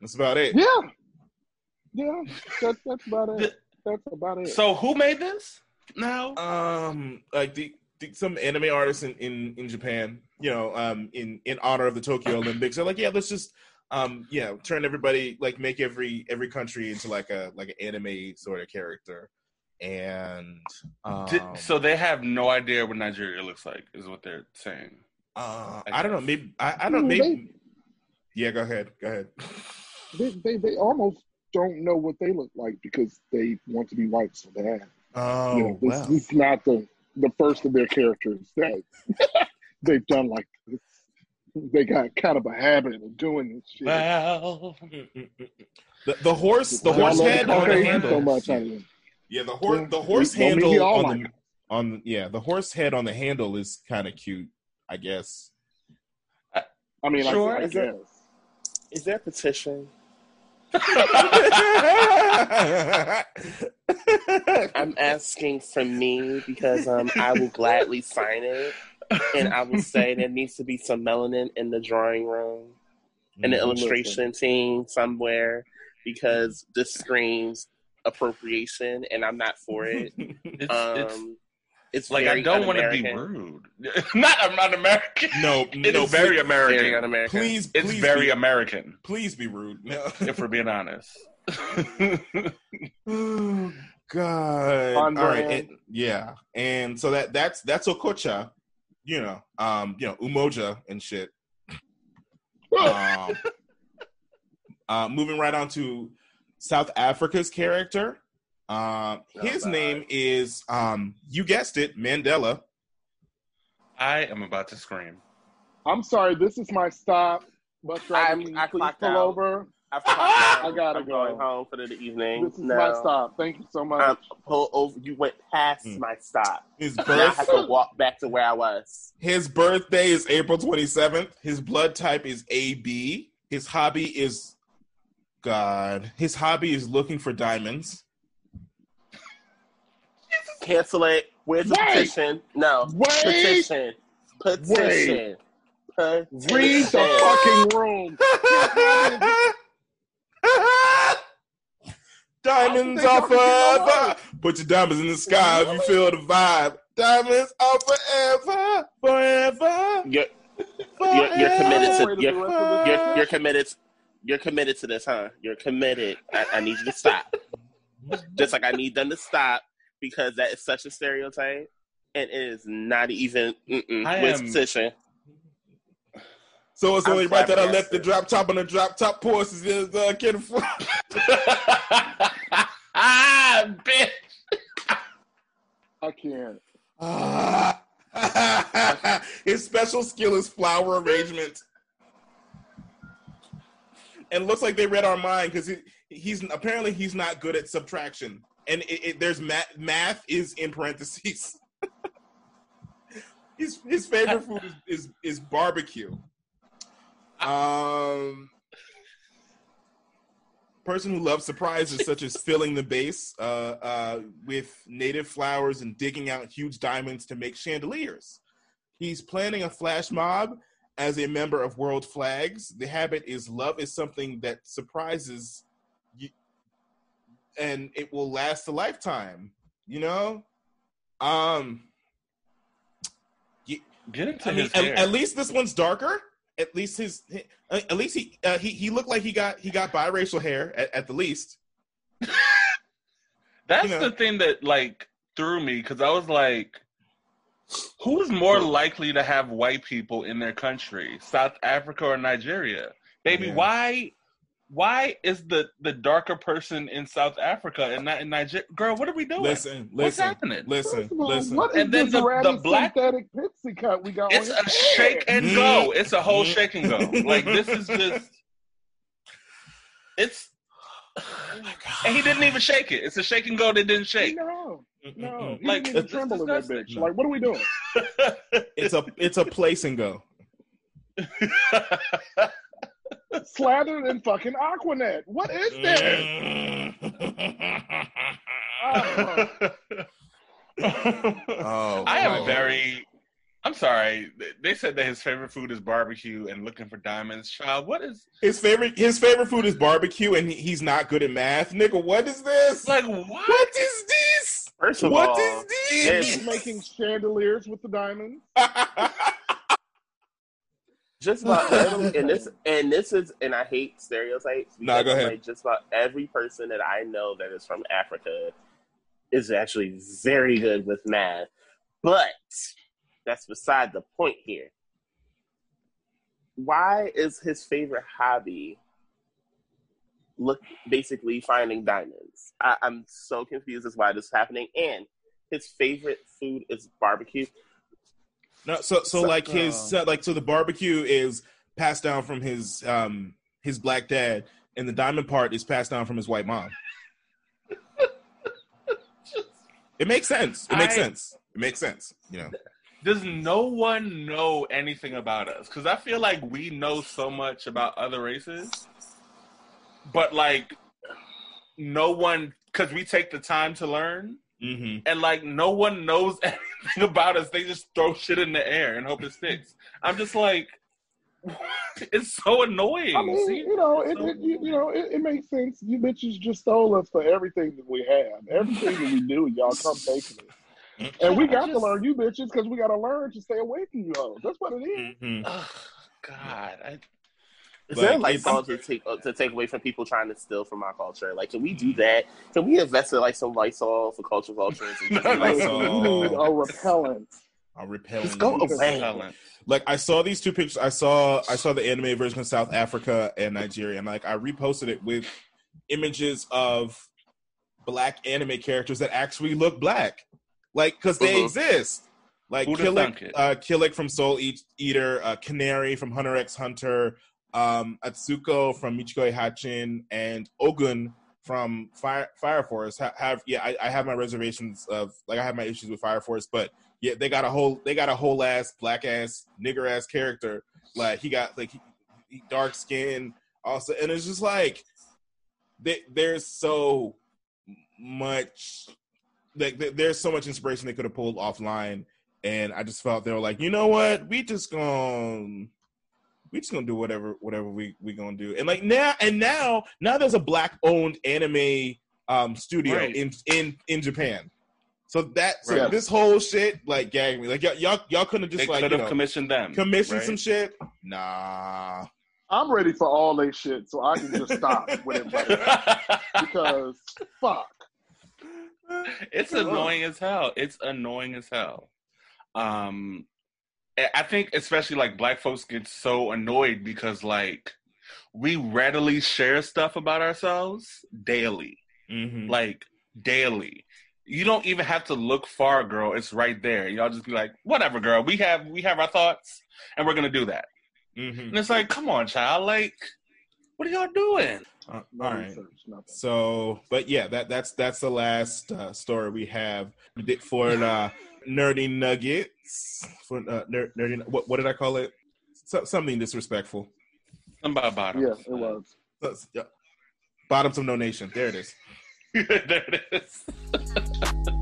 That's about it. Yeah, yeah, that's that's about it. That's about it. so who made this? Now? Um, like the, the some anime artists in, in in Japan, you know, um, in in honor of the Tokyo Olympics, they're like, yeah, let's just um, yeah, turn everybody like make every every country into like a like an anime sort of character, and um, Did- so they have no idea what Nigeria looks like, is what they're saying. uh, I I don't know, maybe I, I don't Hmm, maybe. Yeah, go ahead, go ahead. they, they they almost don't know what they look like because they want to be white so bad. Oh you know, this, wow. this is not the the first of their characters that they've done like this. They got kind of a habit of doing this shit. Well, The, the horse, the Y'all horse head on the handle. so much. I mean, Yeah, the horse, Yeah. the horse Don't mean we handle on like the on yeah, the horse head on the handle is kind of cute, I guess. I mean, Sure. I, I Is it- guess. Is there a petition? I'm asking for me because um, I will gladly sign it, and I will say there needs to be some melanin in the drawing room and the Mm-hmm. illustration team somewhere because this screams appropriation, and I'm not for it. it's, Um, it's it's like I don't want to be rude. not I'm not American. no, It no, is very please, American. Very un-American. please, it's please very be, American, please be rude. No. if we're being honest. oh God! All right, and- yeah, and so that that's that's Okocha, you know, um, you know, Umoja and shit. Um, uh, moving right on to South Africa's character. Um, his bad. name is, um, you guessed it, Mandela. I am about to scream. I'm sorry. This is my stop. Bus driver, I'm- can I please clocked pull out. over? I've clocked out. I gotta I'm go. going home for the evening. This is no. my stop. Thank you so much. Um, pull over. You went past Hmm. my stop. His Now I birth, have to walk back to where I was. his birthday is April twenty seventh. His blood type is AB. His hobby is, God, his hobby is looking for diamonds. Cancel it. Where's the Wait. petition? No. Wait. Petition. Petition. Petition. Read the fucking room. diamonds are don't think y'all can forever. Put your diamonds in the sky if you feel the vibe. Diamonds are forever, forever. You're, you're, you're committed to to you're, the rest of the you're, you're committed you're committed to this, huh? You're committed. I, I need you to stop. Just like I need them to stop because that is such a stereotype, and it is not even. Mm-mm. I Where's am- petition? So it's only right that I left the drop top on the drop top courses is uh, Ken Flo- ah, bitch. I can't. His special skill is flower arrangement. And it looks like they read our mind because he, he's apparently he's not good at subtraction. And it, it, there's math, math is in parentheses. his his favorite food is, is is barbecue. Um, person who loves surprises such as filling the base uh, uh, with native flowers and digging out huge diamonds to make chandeliers. He's planning a flash mob as a member of World Flags. The habit is love is something that surprises and it will last a lifetime. You know, um, Get into I his at, hair. at least this one's darker. At least his, uh, at least he, uh, he, he looked like he got he got biracial hair at, at the least. That's you know. the thing that like threw me because I was like, who's more likely to have white people in their country, South Africa or Nigeria? Baby, Yeah. why? Why is the the darker person in South Africa and not in Nigeria? Girl, what are we doing? Listen, What's listen, happening? listen, all, listen. what is And then this the- ratty the black- synthetic pixie cut we got It's on a his shake and mm-hmm. go. It's a whole mm-hmm. shake and go. Like this is just. It's. Oh and he didn't even shake it. It's a shake and go that didn't shake. No, no. He Like, didn't even tremble in that disgusting. bitch. Like, what are we doing? It's a it's a place and go. Slathered in fucking Aqua Net. What is this? Oh, oh, I am very. I'm sorry. They said that his favorite food is barbecue and looking for diamonds. Child, what is His favorite his favorite food is barbecue, and he's not good at math. Nigga, what is this? like what? what is this? First of What all, is this? He's making chandeliers with the diamonds. just about every, and this and this is and I hate stereotypes. Nah, go ahead. Like just about every person that I know that is from Africa is actually very good with math, but that's beside the point here. Why is his favorite hobby look basically finding diamonds? I, I'm so confused as why this is happening. And his favorite food is barbecue. No, so so like his so, like so the barbecue is passed down from his um his black dad, and the diamond part is passed down from his white mom. It makes sense. It makes I- sense. It makes sense. You know. Does no one know anything about us? Because I feel like we know so much about other races, but like no one because we take the time to learn. Mm-hmm. and like no one knows anything about us. They just throw shit in the air and hope it sticks. I'm just like, it's so annoying. I mean, see? you know, it, it you, you know, it, it makes sense. You bitches just stole us for everything that we have, everything that we do. Y'all come taking it, and we got to learn you bitches because we got to learn to stay away from you hoes. That's what it is. Mm-hmm. Ugh, God, I, Is Like, there a light it's- to take uh, to take away from people trying to steal from our culture? Like, can we do that? Can we invest in like some Lysol for culture vultures? And just, No, like, Lysol. You need a repellent. I'll repel Just go you. away. Helen. Like I saw these two pictures. I saw I saw the anime version of South Africa and Nigeria, and like I reposted it with images of black anime characters that actually look black, like because they Mhm. exist. Like Who'da thunk Kilik, uh, Kilik from Soul Eat- Eater, uh, Canary from Hunter X Hunter, um, Atsuko from Michiko Hatchin and Ogun from Fire Fire Force. Ha- have yeah, I, I have my reservations of like I have my issues with Fire Force, but yeah, they got a whole they got a whole ass black ass nigger ass character. Like he got like he, he dark skin also, and it's just like they, there's so much like there- there's so much inspiration they could have pulled offline, and I just felt they were like, you know what, we just gonna we just gonna do whatever whatever we we gonna do, and like now and now now there's a black owned anime um studio Right. in in in Japan. So that so Right. this whole shit like gagged me. Like y'all y'all, y'all couldn't They just like could you have know, commissioned them. commission right? some shit. Nah. I'm ready for all they shit, so I can just stop with it because fuck. it's annoying as hell. It's annoying as hell. Um, I think especially like black folks get so annoyed because like we readily share stuff about ourselves daily, Mm-hmm. like daily. You don't even have to look far, girl. It's right there. Y'all just be like, whatever, girl. We have we have our thoughts, and we're gonna do that. mm-hmm. And it's like, come on, child. Like, what are y'all doing? Uh, all right. So, but yeah, that that's that's the last uh, story we have for uh, nerdy nuggets. For uh, ner- nerdy, what what did I call it? So, something disrespectful. Something about bottoms. Yeah, it was. Uh, yeah. Bottoms of no nation. There it is. there it is.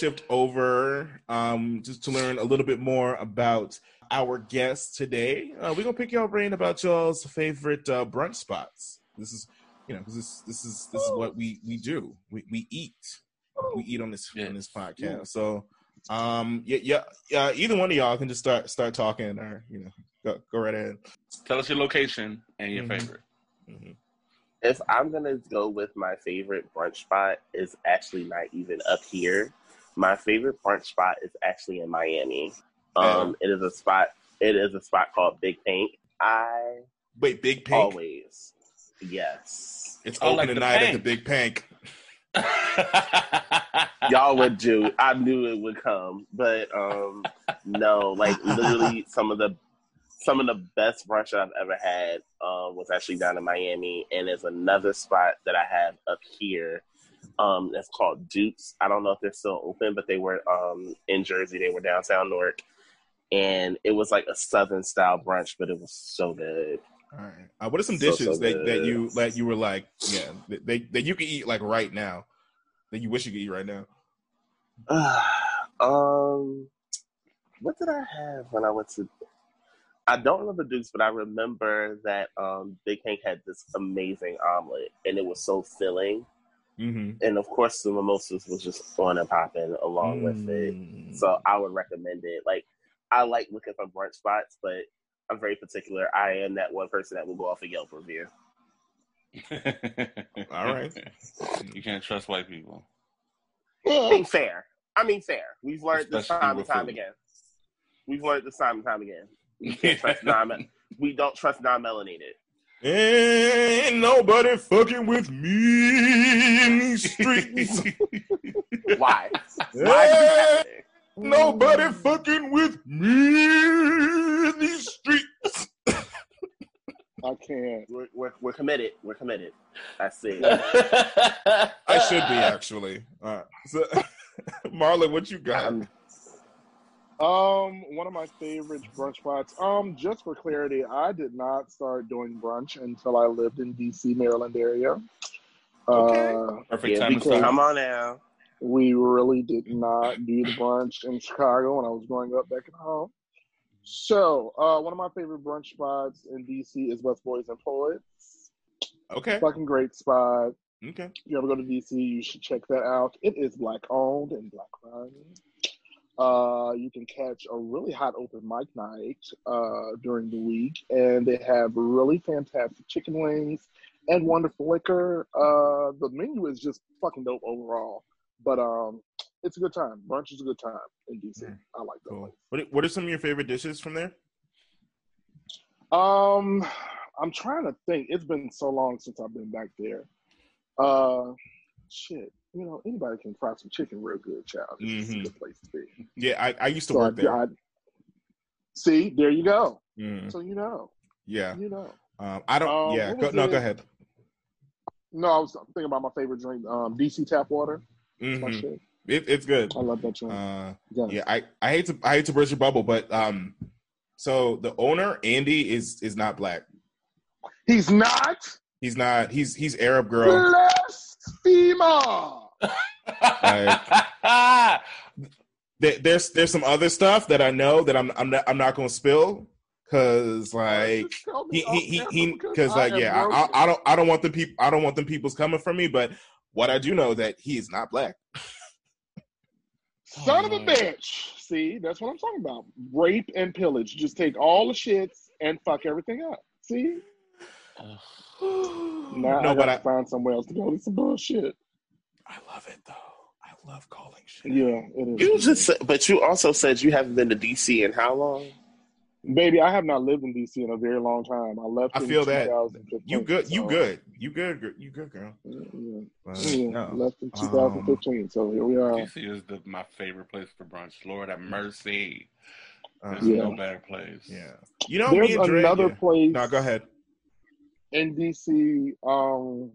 shift over um just to learn a little bit more about our guests today uh, we're gonna pick y'all brain about y'all's favorite uh, brunch spots this is you know, this this is this is what we we do we, we eat we eat on this Yeah. on this podcast so um yeah yeah yeah either one of y'all can just start start talking or you know go, go right ahead Tell us your location and your Mhm. favorite. Mhm. If I'm gonna go with my favorite brunch spot, is actually not even up here. My favorite brunch spot is actually in Miami. Um, it is a spot. It is a spot called Big Pink. I wait big pink always, yes, it's Oh, open like the tonight at the big pink y'all would do. I knew it would come, but um, no, like literally some of the some of the best brunch I've ever had um, was actually down in Miami, and there's another spot that I have up here. Um, that's called Dukes. I don't know if they're still open, but they were um, in Jersey. They were downtown Newark, and it was like a Southern style brunch, but it was so good. All right. Uh, what are some dishes so that, that you that you were like, yeah, that, they, that you could eat like right now, that you wish you could eat right now? um, what did I have when I went to? I don't remember Dukes, but I remember that um, Big Hank had this amazing omelet, and it was so filling. Mm-hmm. And of course, the mimosas was just on and popping along with it. Mm. So I would recommend it. Like I like looking for brunch spots, but I'm very particular. I am that one person that will go off a Yelp review. All right. You can't trust white people. I mean, fair. I mean, fair. We've learned this time and time food. again. We've learned this time and time again. We can't trust non. We don't trust non-melanated. Ain't nobody fucking with me in these streets. Why? Why Ain't nobody fucking with me in these streets. I can't. We're, we're, we're committed. We're committed. That's it. I should be actually. All right. So, Marlin, what you got? Um, Um, one of my favorite brunch spots. Um, just for clarity, I did not start doing brunch until I lived in DC, Maryland area. Okay. Uh, Perfect Yeah, time to come on now. we really did not do the brunch in Chicago when I was growing up back at home. So, uh, one of my favorite brunch spots in DC is Busboys and Poets. Okay. Fucking great spot. Okay. If you ever go to DC, you should check that out. It is black owned and black run. Uh, you can catch a really hot open mic night uh, during the week, and they have really fantastic chicken wings and wonderful liquor. Uh, the menu is just fucking dope overall. But um, it's a good time. Brunch is a good time in DC. Mm. I like that. Cool. What What are some of your favorite dishes from there? Um, I'm trying to think. It's been so long since I've been back there. Uh, shit. You know, anybody can fry some chicken real good, child. It's Mhm. a good place to be. Yeah, I, I used to So work there. I- see, there you go. Mm, So you know, yeah. you know. Um, I don't. Um, yeah. Go, no, it? go ahead. No, I was thinking about my favorite drink, um, DC tap water. Mhm. It, it's good. I love that drink. Uh, yeah. yeah, I, I hate to I hate to burst your bubble, but um, so the owner Andy is is not black. He's not He's not. He's he's Arab girl. Blasphemer. There, there's there's some other stuff that I know that I'm I'm not, I'm not gonna spill Cause like he he he, off he camera because like I yeah, I. I, I don't I don't want the people I don't want them people's coming from me, but what I do know that he is not black. Son of a bitch. See, that's what I'm talking about. Rape and pillage. Just take all the shits and fuck everything up. See? Now no, I gotta I, find somewhere else to go. This is bullshit. I love it though. I love calling shit. Yeah, it is. You just, said, but you also said you haven't been to DC in how long? Baby, I have not lived in DC in a very long time. I left. I in feel that. You good? You so- good? You good? You good, girl? Yeah, But, yeah, no. left in Um, 2015. so here we are. DC is the, my favorite place for brunch. Lord have mercy. Uh, There's Yeah. no better place. yeah. You know, There's me and Dre. another yeah. place No, go ahead. In DC. Um,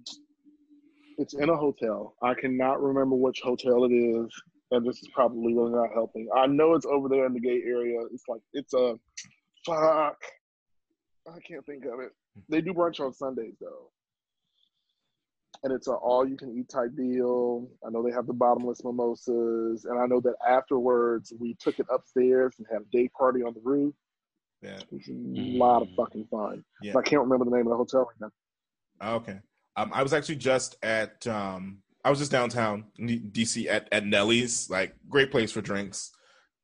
it's in a hotel. I cannot remember which hotel it is, and this is probably really not helping. I know it's over there in the gay area. It's like it's a fuck. I can't think of it. They do brunch on Sundays though, and it's an all-you-can-eat type deal. I know they have the bottomless mimosas, and I know that afterwards we took it upstairs and had a day party on the roof. Yeah. It was a lot of fucking fun. Yeah. I can't remember the name of the hotel right now. Okay. Um, I was actually just at um, I was just downtown in DC at, at Nellie's, like great place for drinks.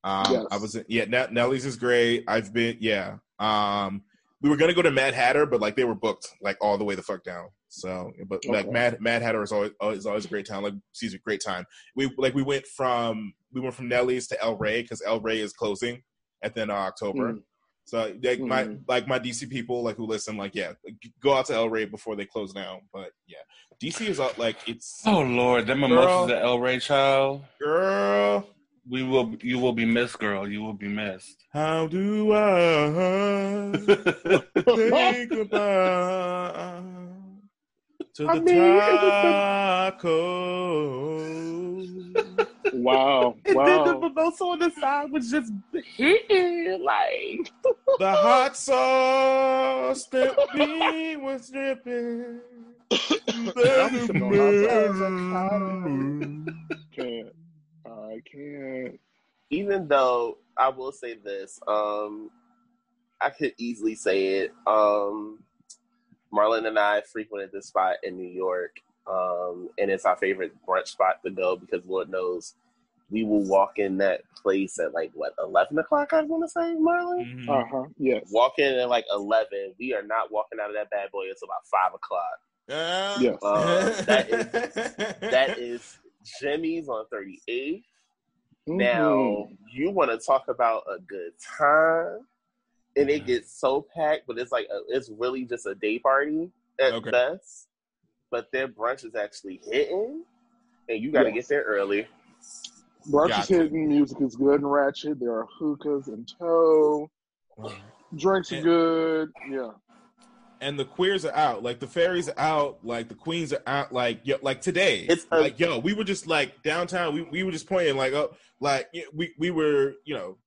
Um, Yes. I was yeah, Ne- Nellie's is great. I've been yeah. Um, we were gonna go to Mad Hatter, but like they were booked like all the way the fuck down. So, but like Mad Mad Hatter is always is always a great time. Like sees a great time. We like we went from we went from Nellie's to El Rey because El Rey is closing at the end of October. Mm. So like my Mhm. like my DC people like who listen like yeah go out to El Rey before they close down. But yeah, DC is out like it's Oh Lord, them Girl. mimosas at El Rey Child. girl. We will. You will be missed, girl. You will be missed. How do I say goodbye to I the mean, tacos? Wow, And then the wow. mimosa on the side was just hitting, like. The hot sauce that we was dripping. Can't. I can't. even though I will say this, um, I could easily say it. Um, Marlin and I frequented this spot in New York, um, and it's our favorite brunch spot to go because Lord knows we will walk in that place at like what eleven o'clock. I want to say, Marlin. Mhm. Uh huh. Yes. Walk in at like eleven. We are not walking out of that bad boy until about five o'clock. Uh, Yes. Uh, that is that is Jimmy's on thirty eighth. Mhm. Now you want to talk about a good time, and it gets so packed, but it's like a, it's really just a day party at Okay. best. But their brunch is actually hitting, and you got to Yes. get there early. Brunch Got is to. hitting. Music is good and ratchet. There are hookahs and tow. Mm-hmm. Drinks are good. Yeah. and the queers are out. Like the fairies are out. Like the queens are out. Like yo, like today. It's a- like yo, we were just like downtown. We we were just pointing like oh like we we were you know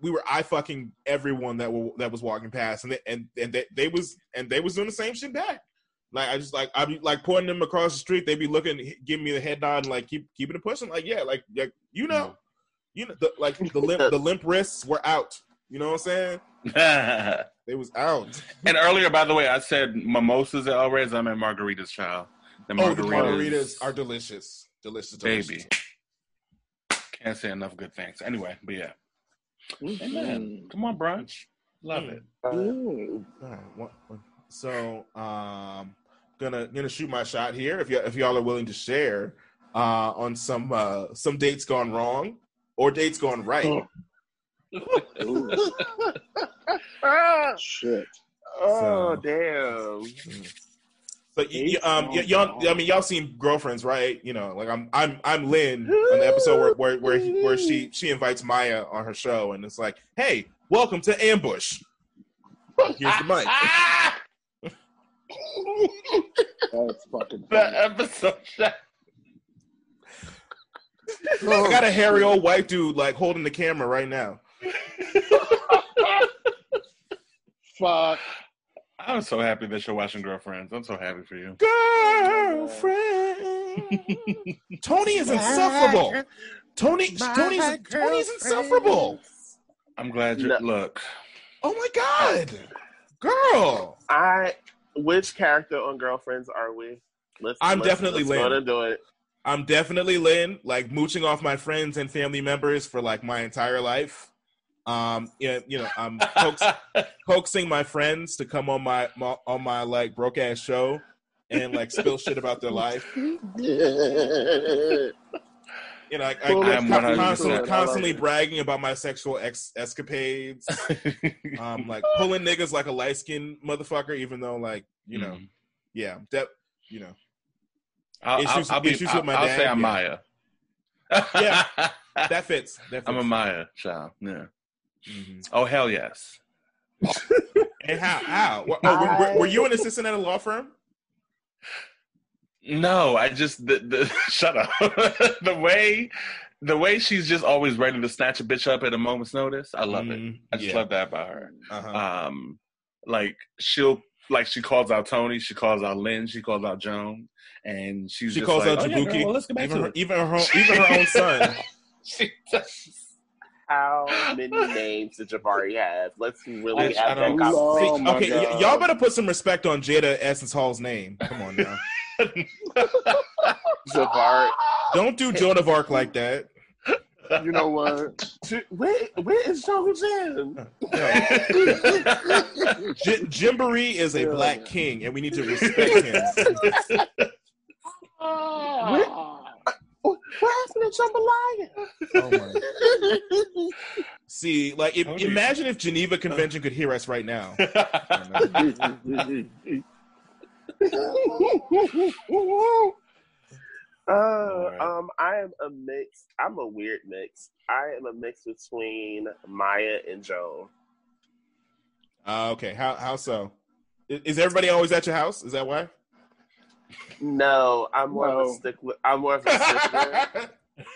we were eye fucking everyone that were that was walking past and they, and and they, they was and they was doing the same shit back. Like I just like I'd be like pointing them across the street. They'd be looking, giving me the head nod, and like keep keeping it pushing. Like yeah, like like you know, you know, the, like the limp the limp wrists were out. You know what I'm saying? They was out. And earlier, by the way, I said mimosas at El Rey's. I meant margaritas, child. The Oh, margaritas, the margaritas are delicious. Delicious, delicious. baby. Can't say enough good things. Anyway, but yeah, Mhm. Amen. come on, brunch. Love it. Mm. All right, one- one- So, um, gonna gonna shoot my shot here. If you if y'all are willing to share uh, on some uh, some dates gone wrong or dates gone right. Oh. Ooh, shit. Oh So- damn! So y- y- um, y- y'all, I mean, y'all seen girlfriends, right? You know, like I'm I'm I'm Lynn on the episode where where where, he- where she she invites Maya on her show, and it's like, hey, welcome to Ambush. Here's the mic. That's fucking. the funny. episode. I got a hairy old white dude like holding the camera right now. Fuck. I'm so happy that you're watching Girlfriends. I'm so happy for you. Girlfriend. Toni is insufferable. Toni, Toni's, Toni's insufferable. I'm glad you No. look. Oh my god, girl! I which character on Girlfriends are we? Let's, I'm let's- definitely let's go Lynn. do it. I'm definitely Lynn, like mooching off my friends and family members for like my entire life. Um, yeah, you know, I'm coax, coaxing my friends to come on my, my on my like broke ass show and like spill shit about their life. You know, I, I, Fully I I'm con- 100% constantly, constantly it. bragging about my sexual ex- escapades. Um, like pulling niggas like a light skinned motherfucker, even though like you know, Mhm. yeah, that you know, I'll, Issues- I'll, I'll be, issues I'll, with my I'll dad, say I'm yeah. Maya. Yeah. that fits. That fits. I'm a Maya child. Yeah. Mhm. Oh hell yes. And how? How? Were, oh, were- were, were you an assistant at a law firm? No, I just the, the shut up. the way the way she's just always ready to snatch a bitch up at a moment's notice. I love it. Mhm. I just Yeah. love that about her. Uh-huh. Um, like she'll like she calls out Toni, she calls out Lynn, she calls out Joan, and she's she just calls like, out "Oh, yeah, Jabuki. girl, well, let's get back even, to her, it. even her even her own son. She does. How many names did Jabari have? Let's really Bitch, I have that don't- conversation. Okay, y- y'all better put some respect on Jada Essence Hall's name. Come on now. Jabari, Don't do Joan of Arc like that. You know what? Where, where is Jungle Jim? J- Jimboree is a Yeah. black king, and we need to respect him. What what happened to Jambalaya? Oh my. See, like, if, imagine if Geneva Convention could hear us right now. Uh, um, I am a mix. I'm a weird mix. I am a mix between Maya and Joe. Uh, okay, how how so? I- Is everybody always at your house? Is that why? No, I'm more of a stickler. I'm more of a stickler.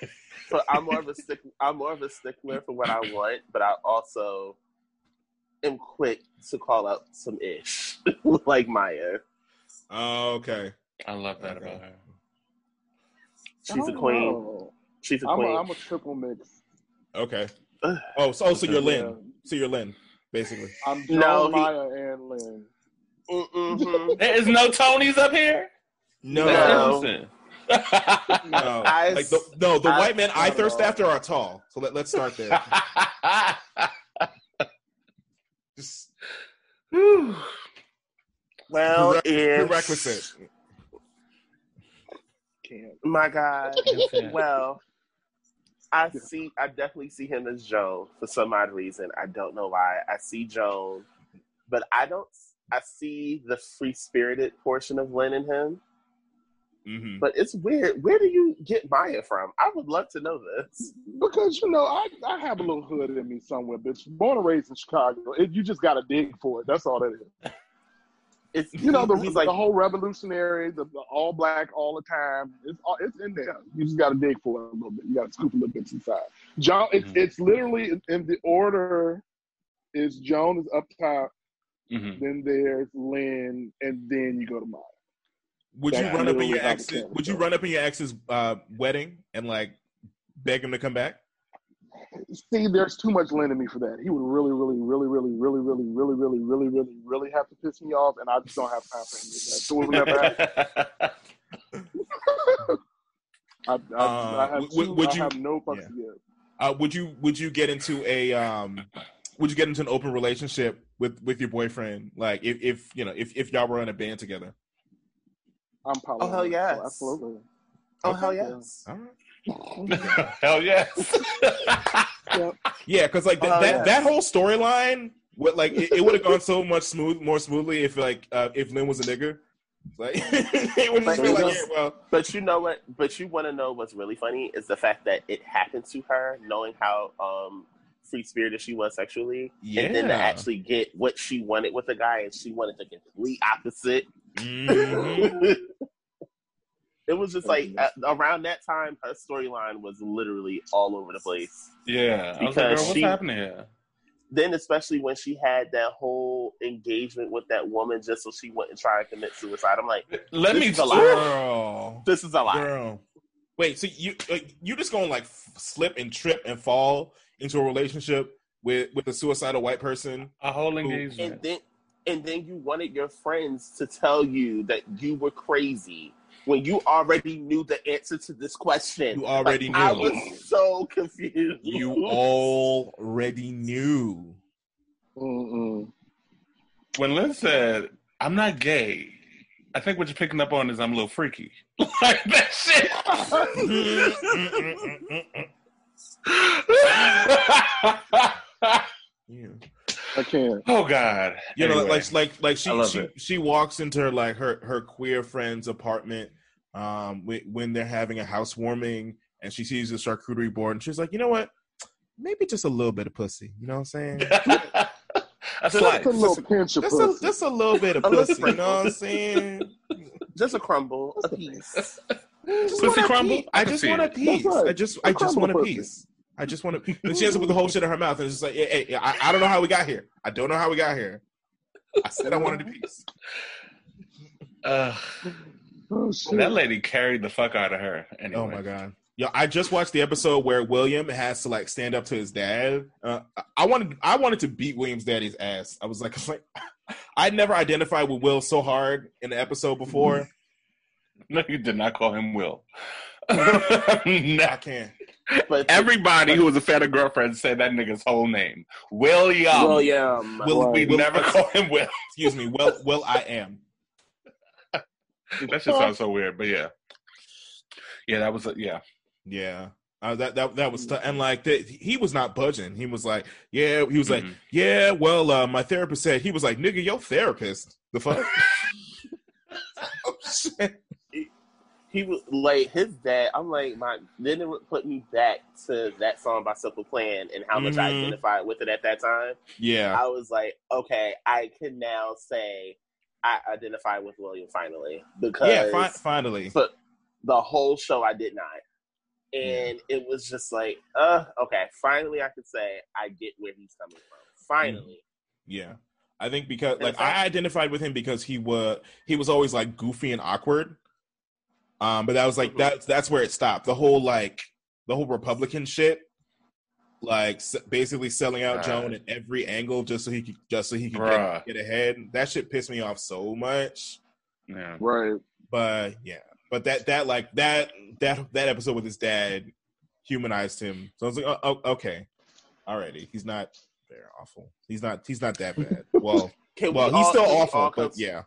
so I'm more of a stick. I'm more of a stickler for what I want, but I also am quick to call out some ish, like Maya. Oh, okay. I love that about her. She's a oh, queen. know. She's a I'm queen. a, I'm a triple mix. Okay. Oh, so, oh, so you're Lynn. So you're Lynn, basically. I'm Joan, No, he- Maya, and Lynn. Mm-mm-hmm. There is no Tonis up here. No, No. No. I- Like the, no, the I- white men I Not at thirst all. after are tall. So let, let's start there. Just Whew. Well, Prere- if prerequisite. My God. Well, I see. I definitely see him as Joan for some odd reason. I don't know why. I see Joan, but I don't. I see the free spirited portion of Lynn in him. hmm But it's weird. Where do you get Maya from? I would love to know this. Because you know, I, I have a little hood in me somewhere, bitch. Born and raised in Chicago. It, you just got to dig for it. That's all that is. It's You know, the, he's like the whole revolutionary, the, the all black all the time. It's all, it's in there. You just got to dig for it a little bit. You got to scoop a little bit inside. Joan, it's Mhm. it's literally in, in the order. Is Joan is up top, Mhm. then there's Lynn, and then you go to Maya. Would you run up in your how ex's? Would you run up in your ex's uh, wedding and like beg him to come back? See, there's too much Lynn in me for that. He would really, really, really, really, really, really, really, really, really, really, really have to piss me off, and I just don't have time for him to do that. So it would never happen. I, I, Uh, I have, would- two, would I have no fucks yeah. to give. Uh, would you Would you get into a um? Would you get into an open relationship with with your boyfriend? Like if if you know if if y'all were in a band together. I'm polyamorous. Oh, hell so yes. absolutely. oh Okay. hell yes. All right. Hell yes. Yeah, because like that Oh, that, yeah. that whole storyline, what like it, it would have gone so much smooth more smoothly if like uh, if Lynn was a nigger. Like it would just But be it like, was- yeah, well, But you know what? But you want to know what's really funny is the fact that it happened to her, knowing how um free spirited she was sexually, and then to actually get what she wanted with a guy, and she wanted the complete opposite. mhm. it was just like at, around that time, her storyline was literally all over the place. yeah. I was like, Because girl, what's she- happening here? Then, especially when she had that whole engagement with that woman, just so she wouldn't try to commit suicide. I'm like, Let This me is a lot. girl, this is a lie. girl. Wait, so you like, you just gonna like f- slip and trip and fall into a relationship with with a suicidal white person. A whole engagement, and then and then you wanted your friends to tell you that you were crazy when you already knew the answer to this question. You already Like, I was so confused. You already knew. Mm-mm. when Liz said, "I'm not gay," I think what you're picking up on is I'm a little freaky. like that shit. Yeah. I can't. oh God. You know, like like like she she, it. she walks into her like her her queer friend's apartment um when they're having a housewarming and she sees the charcuterie board and she's like, you know what? Maybe just a little bit of pussy. You know what I'm saying? a Just slice. a little pinch of Just a, pussy. just a little bit of pussy. You know what I'm saying? Just a crumble, a piece. Just Pussy a crumble? piece. I I just see want a piece. Right. I just A I just want a pussy. piece. I just want to. Then she ends up with the whole shit in her mouth, and it's just like, hey, hey, I, I don't know how we got here. I don't know how we got here. I said I wanted a piece. Uh, Oh, shit. that lady carried the fuck out of her. Anyway. Oh my god. Yo, I just watched the episode where William has to like stand up to his dad. Uh, I wanted, I wanted to beat William's daddy's ass. I was like, I was like, I'd never identified with Will so hard in the episode before. No, you did not call him Will. no. I can't. But Everybody who was a fan of girlfriend said that nigga's whole name. William. William. Will- We Will- never call him Will. Excuse me. Will. well, I am. That shit sounds so weird, but yeah. Yeah, that was, a, yeah. Yeah. Uh, that that that was t- and like the, he was not budging. He was like, yeah. He was like, Mhm. yeah. Well, uh, my therapist said he was like, nigga, your therapist. The fuck. oh, shit. he was like his dad. I'm like my. Then it would put me back to that song by Simple Plan and how much I Mhm. identified with it at that time. Yeah. I was like, okay, I can now say I identify with William finally because Yeah. Fi- finally. but the whole show I did not. And it was just like, uh, okay, finally I could say I get where he's coming from. Finally. Yeah. I think because And like if I- identified with him because he was he was always like goofy and awkward. Um, but that was like Mhm. that's that's where it stopped. The whole like the whole Republican shit, like basically selling out Right. Joan at every angle just so he could just so he could get, get ahead. That shit pissed me off so much. Yeah. Right. But yeah, but that that like that that that episode with his dad humanized him. So I was like, oh, oh, okay, alrighty, he's not very awful. He's not he's not that bad. Well. Can Well, we he's all- still can awful, all come but yeah.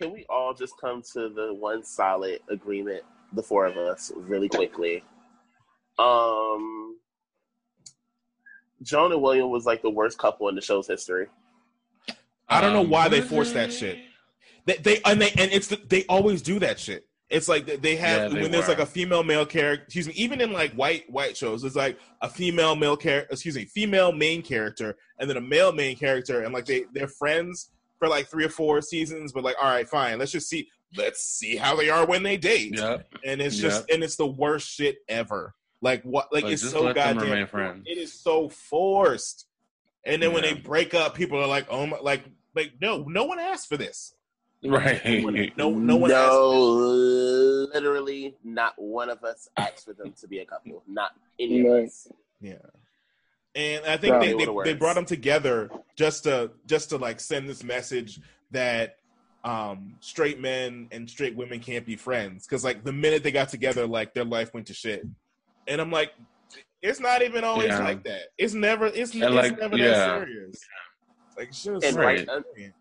Can we all just come to the one solid agreement, the four of us, really quickly? Um, Joan and William was like the worst couple in the show's history. I don't know Um, why they what is force that shit. They, they and they and it's the, they always do that shit. It's like they- they have Yeah, they when there's like a female male character. Excuse me, even in like white white shows, it's like a female male character. Excuse me, female main character, and then a male main character, and like they they're friends for like three or four seasons. But like, all right, fine, let's just see. Let's see how they are when they date. Yep. and it's just and it's the worst shit ever. Like what? Like Like, it's so goddamn. It is so forced. And then when they break up, people are like, "Oh my!" Like, like no, no one asked for this. Right. No, no one asked. no, For literally, not one of us asked for them to be a couple. Not any of us. Yeah. And I think Yeah. they, They they, would've they worked. brought them together just to just to like send this message that um straight men and straight women can't be friends because like the minute they got together like their life went to shit and i'm like it's not even always Yeah. like that it's never it's, it's like, never yeah. that serious like it's just And Right. right, un-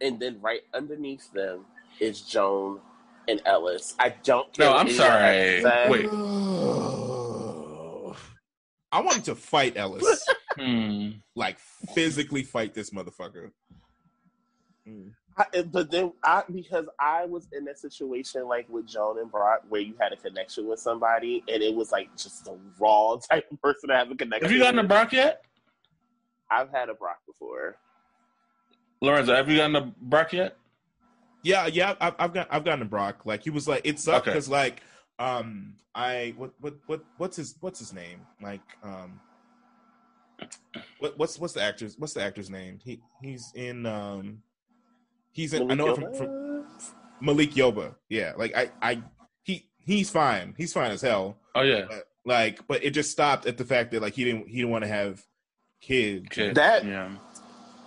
and then right underneath them is Joan and Ellis. I don't. care No, I'm sorry. Wait. I wanted to fight Ellis, Hmm. like physically fight this motherfucker. I, but then I because I was in that situation like with Joan and Brock where you had a connection with somebody and it was like just a raw type of person to have a connection. Have you gotten a. Brock yet? I've had a Brock before. Lorenzo, have you gotten a Brock yet? Yeah, yeah, I've, I've got I've gotten a Brock. Like he was like it sucked Okay. because like um I what what what what's his what's his name like um what what's what's the actor's what's the actor's name he he's in um he's in I know him from, from Malik Yoba yeah like I I he he's fine he's fine as hell Oh yeah. but, like but it just stopped at the fact that like he didn't he didn't want to have kids. Kid. That yeah.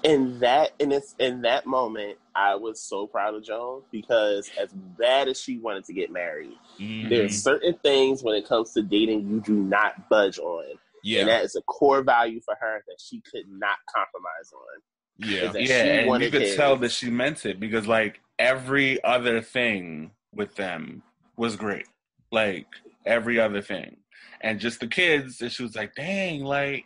in that in this in that moment, I was so proud of Joan because as bad as she wanted to get married, Mhm. there's certain things when it comes to dating you do not budge on. Yeah, And that is a core value for her that she could not compromise on. Yeah, that yeah, she and you could kids. tell that she meant it because like every other thing with them was great, like every other thing, and just the kids. And she was like, "Dang, like."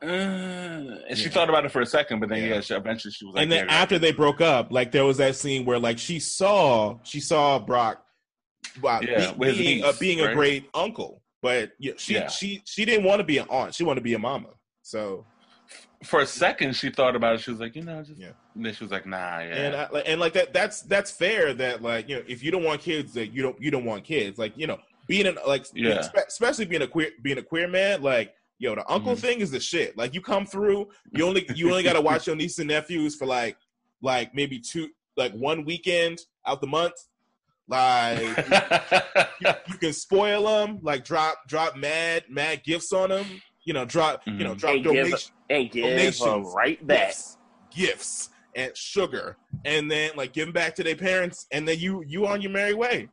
Uh, and she Yeah. thought about it for a second, but then Yeah. yeah, she, eventually she was like, and then yeah, right. after they broke up, like there was that scene where like she saw she saw Brock uh, Yeah, be- with his being, uh, niece, being a great uncle, but yeah, she Yeah. she she didn't want to be an aunt. She wanted to be a mama. So for a second she thought about it. She was like, you know, just Yeah. and then she was like, nah, yeah, and I, and like that that's that's fair that like you know if you don't want kids that you don't you don't want kids like you know being an like Yeah. espe- especially being a queer being a queer man like yo the uncle Mhm. thing is the shit like you come through you only you only got to watch your nieces and nephews for like like maybe two like one weekend out the month like you, you can spoil them like drop drop mad mad gifts on them you know drop you know Mhm. drop And give- donations And give Donations. them right back. gifts, gifts and sugar, and then like give them back to their parents, and then you you on your merry way.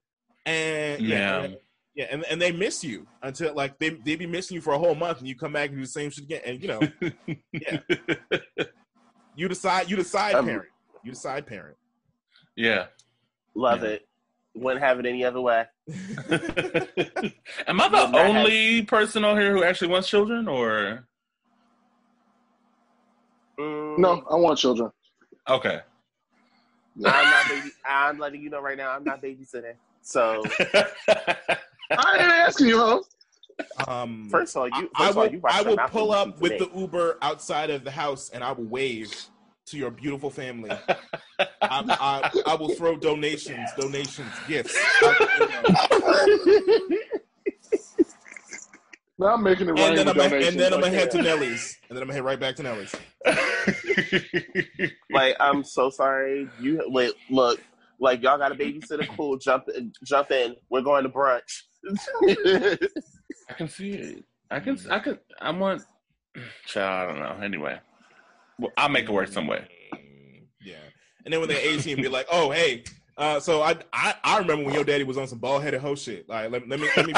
And yeah, Yeah. and, yeah, and, and they miss you until like they they be missing you for a whole month, and you come back and do the same shit again. And you know, yeah, you decide you decide Um, parent, you decide parent. yeah. Love Yeah. it. Wouldn't have it any other way. Am I the Would not have- only person on here who actually wants children, or Mm, No, I want children. okay? I'm not baby. I'm letting you know right now. I'm not babysitting. So I ain't asking you, huh? Um, first of all, you. First I of all, will you I will pull up X with today. the Uber outside of the house, and I will wave to your beautiful family. I, I, I will throw donations, donations, gifts. out. Now I'm making it rain and then I'm gonna, and then I'm gonna head to. Nelly's, and then I'm gonna head right back to Nelly's. Like, I'm so sorry. You wait. Look, like y'all got a babysitter. Cool. Jump in. Jump in. We're going to brunch. I can see it. I can. I can. I want. Child, I don't know. Anyway, well, I'll make it work some way. Yeah, and then when they're 18, be like, oh hey, uh, so I, I I remember when your daddy was on some bald headed hoe shit. Like let, let me let me.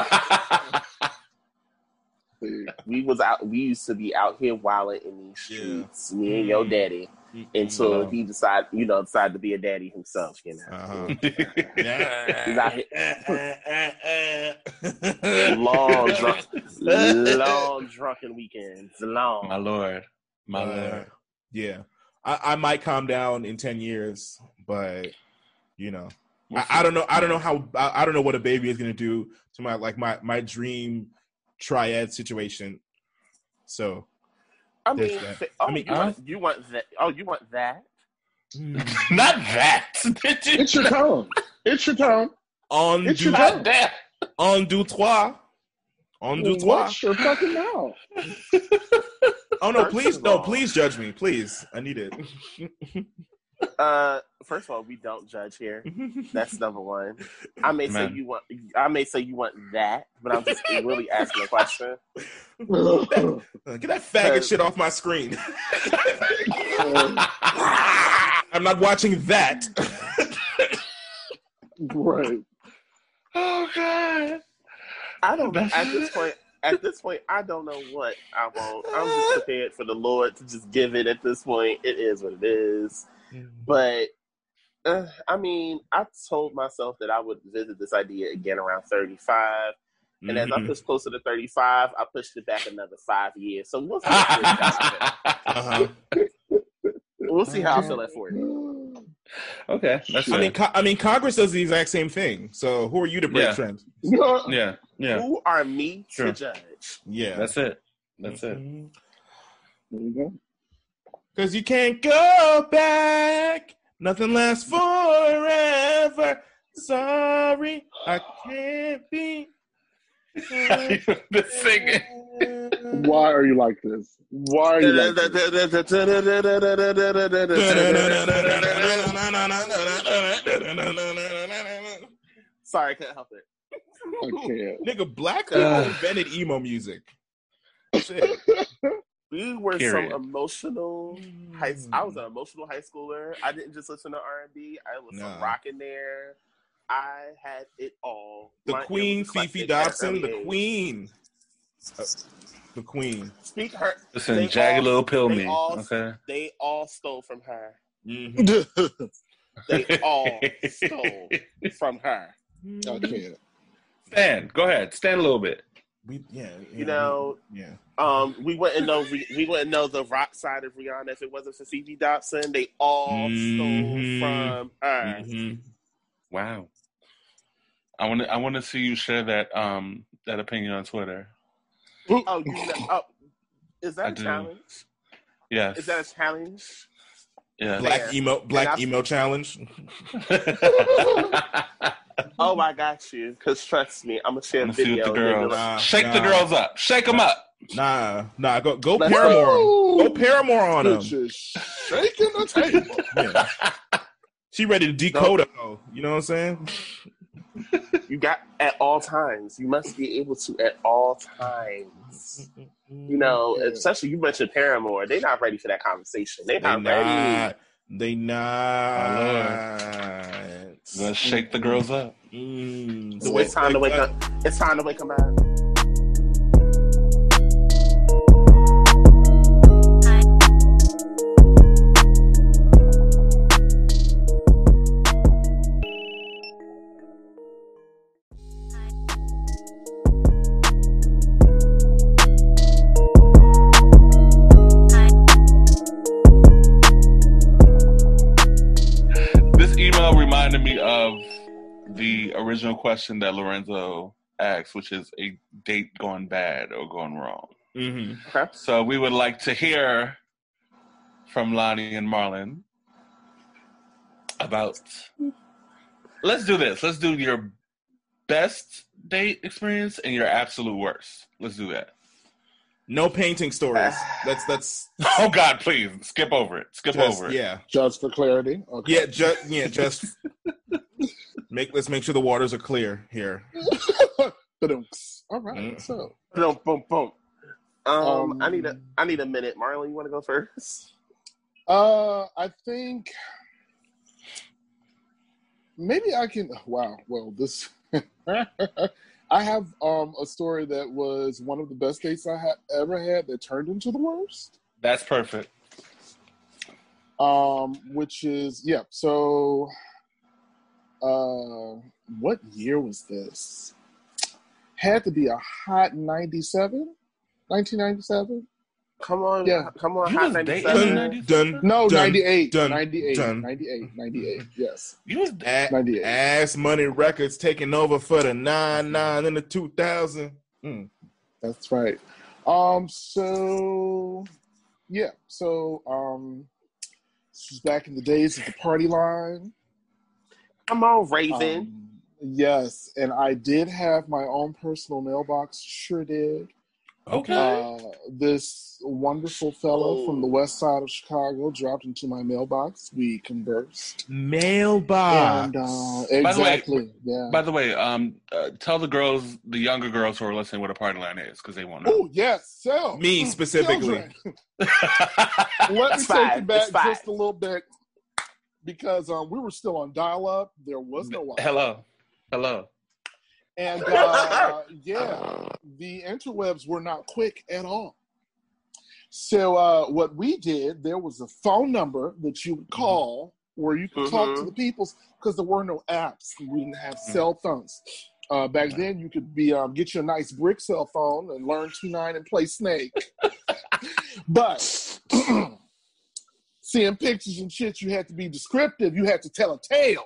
We was out. We used to be out here wilding in these Yeah. streets. Me and your daddy. Until Uh-huh. he decided, you know, decided to be a daddy himself. You know. Uh-huh. He's out long drunk, long drunken weekends. Long. My lord, my Uh, lord. yeah, I, I might calm down in ten years, but you know, I, I don't know. I don't know how. I, I don't know what a baby is gonna do to my like my my dream triad situation. So I mean, that. fa- oh, I mean, you, want, you want that? Oh, you want that? Hmm. Not that. It's your turn. It's your turn. on It's du your Not that. on du trois, on du trois. Watch your fucking mouth. Oh no! First Please, no! all- Please judge me, please. I need it. Uh, first of all, we don't judge here. That's number one. I may Man. say you want. I may say you want that, but I'm just really asking a question. Get that faggot shit off my screen. I'm not watching that. right. Oh God. I don't. That's- At this point, at this point, I don't know what I want. I'm just prepared for the Lord to just give it. At this point, it is what it is. But uh, I mean, I told myself that I would visit this idea again around 35. And as I Mhm. pushed closer to 35, I pushed it back another five years. So we'll see, how, Uh-huh. we'll see how I feel at 40. okay, that's I fair. mean, co- I mean, Congress does the exact same thing. So who are you to break Yeah. trends? yeah, yeah. Who are me Sure. to judge? Yeah, That's it. That's it. Because you can't go back. Nothing lasts forever. Sorry, I can't be. the singing. Why are you like this? Why are you like this? Sorry, I couldn't help it. I can't. Nigga, black people Uh. invented emo music. Shit. We were Period. some emotional high. I was an emotional high schooler. I didn't just listen to R and B. I listened Nah. to rock in there. I had it all. the My Queen, Fefe eclectic at an Dobson, the age. Queen, Uh, the Queen. Speak her. Listen, They Jagged Little Pill they me. all- Okay. They all stole from her. Mm-hmm. They all stole from her. I can't. Stan, go ahead. Stand a little bit. We, yeah, yeah, You know, we- yeah. um, we wouldn't know. We wouldn't know the rock side of Rihanna if it wasn't for Fefe Dobson. They all Mhm. stole from her. Mhm. Wow. I want to. I want to see you share that um that opinion on Twitter. Oh, you know, oh, is that a do. challenge? Yes. Is that a challenge? yes. Black Fair. emo, black And I- emo challenge. Oh, I got you. Because trust me, I'm gonna share I'm a gonna see video. what the girls. you'll- Nah, Shake the girls up. Shake them up. Nah, nah. Go, go Let's Paramore. Go Paramore on him. Bitch shaking the table. Yeah. She ready to decode it though. You know what I'm saying? You got at all times. You must be able to at all times. You know, especially you mentioned Paramore. They're not ready for that conversation. They're they not ready. Not. They not. Let's shake the girls up. Mm, So it's time to wake that- up. It's time to wake them up. Question that Lorenzo asked, which is a date gone bad or gone wrong. Mhm. So we would like to hear from Lonnie and Marlin about. Let's do this. Let's do your best date experience and your absolute worst. Let's do that. No painting stories. That's that's Oh God, please skip over it. Skip just, over it. yeah. Just for clarity. Okay. Yeah, just yeah, just make let's make sure the waters are clear here. All right. Mm. So, Boom, boom, boom. Um, Um, I need a I need a minute. Marlin, you want to go first? uh, I think maybe I can. Wow. Well, this. I have um a story that was one of the best dates I had ever had that turned into the worst. That's perfect. Um, which is yeah. So, uh, what year was this? Had to be a hot 97, 1997. Come on, Yeah. come on, You hot was ninety Dun, 97? dun, No, dun, 98, dun, 98, dun. 98, 98. Yes, You was A- 98. Cash Money Records taking over for the nine nine in the two thousand. Mm. That's right. Um, so yeah, so um, this was back in the days of the party line. Come on, Raven. Um, yes, and I did have my own personal mailbox. Sure did. Okay. Uh, this wonderful fellow from the west side of Chicago dropped into my mailbox. We conversed, Mailbox. and uh, By the way- exactly, yeah. By the way, um, uh, tell the girls, the younger girls who are listening, what a party line is, because they won't know. Oh yes, so Me specifically. Children. Let me It's take fine, you back just a little bit because um, we were still on dial-up. There was no Wi-Fi. Hello, hello. And uh, yeah, the interwebs were not quick at all. So uh, what we did, there was a phone number that you would call where you could talk to Mhm. the peoples because there were no apps. We didn't have cell phones. Uh, back then, you could be um, get you a nice brick cell phone and learn two nine and play Snake. but seeing pictures and shit, you had to be descriptive. You had to tell a tale.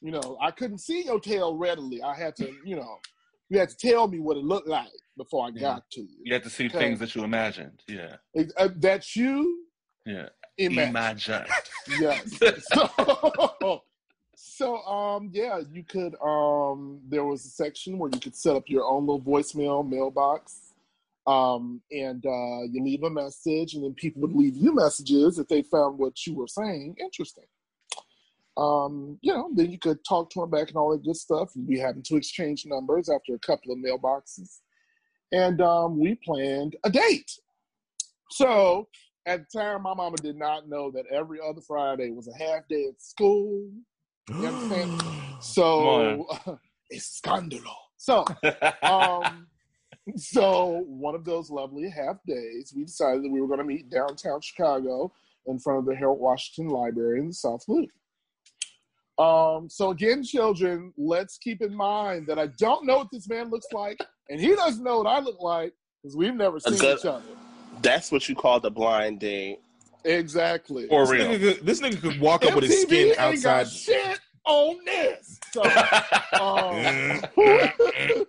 You know, I couldn't see your tail readily. I had to, you know, you had to tell me what it looked like before I got to you. You had to see Okay. things that you imagined. Yeah, It- uh, that's you. yeah. Imagine. Imagine. Yes. so, so, um, yeah, you could. Um, there was a section where you could set up your own little voicemail mailbox, um, and uh, you leave a message, and then people would leave you messages if they found what you were saying interesting. Um, you know, then you could talk to him back and all that good stuff. And we happened to exchange numbers after a couple of mailboxes, and um, we planned a date. So at the time, my mama did not know that every other Friday was a half day at school. You understand? So it's scandalo. So um, so one of those lovely half days, we decided that we were going to meet downtown Chicago in front of the Harold Washington Library in the South Loop. Um, so again, children, let's keep in mind that I don't know what this man looks like, and he doesn't know what I look like because we've never seen good- each other. That's what you call the blind date. Exactly. For This real. nigga, could, this nigga could walk up with his skin ain't outside. got shit on this. So, um,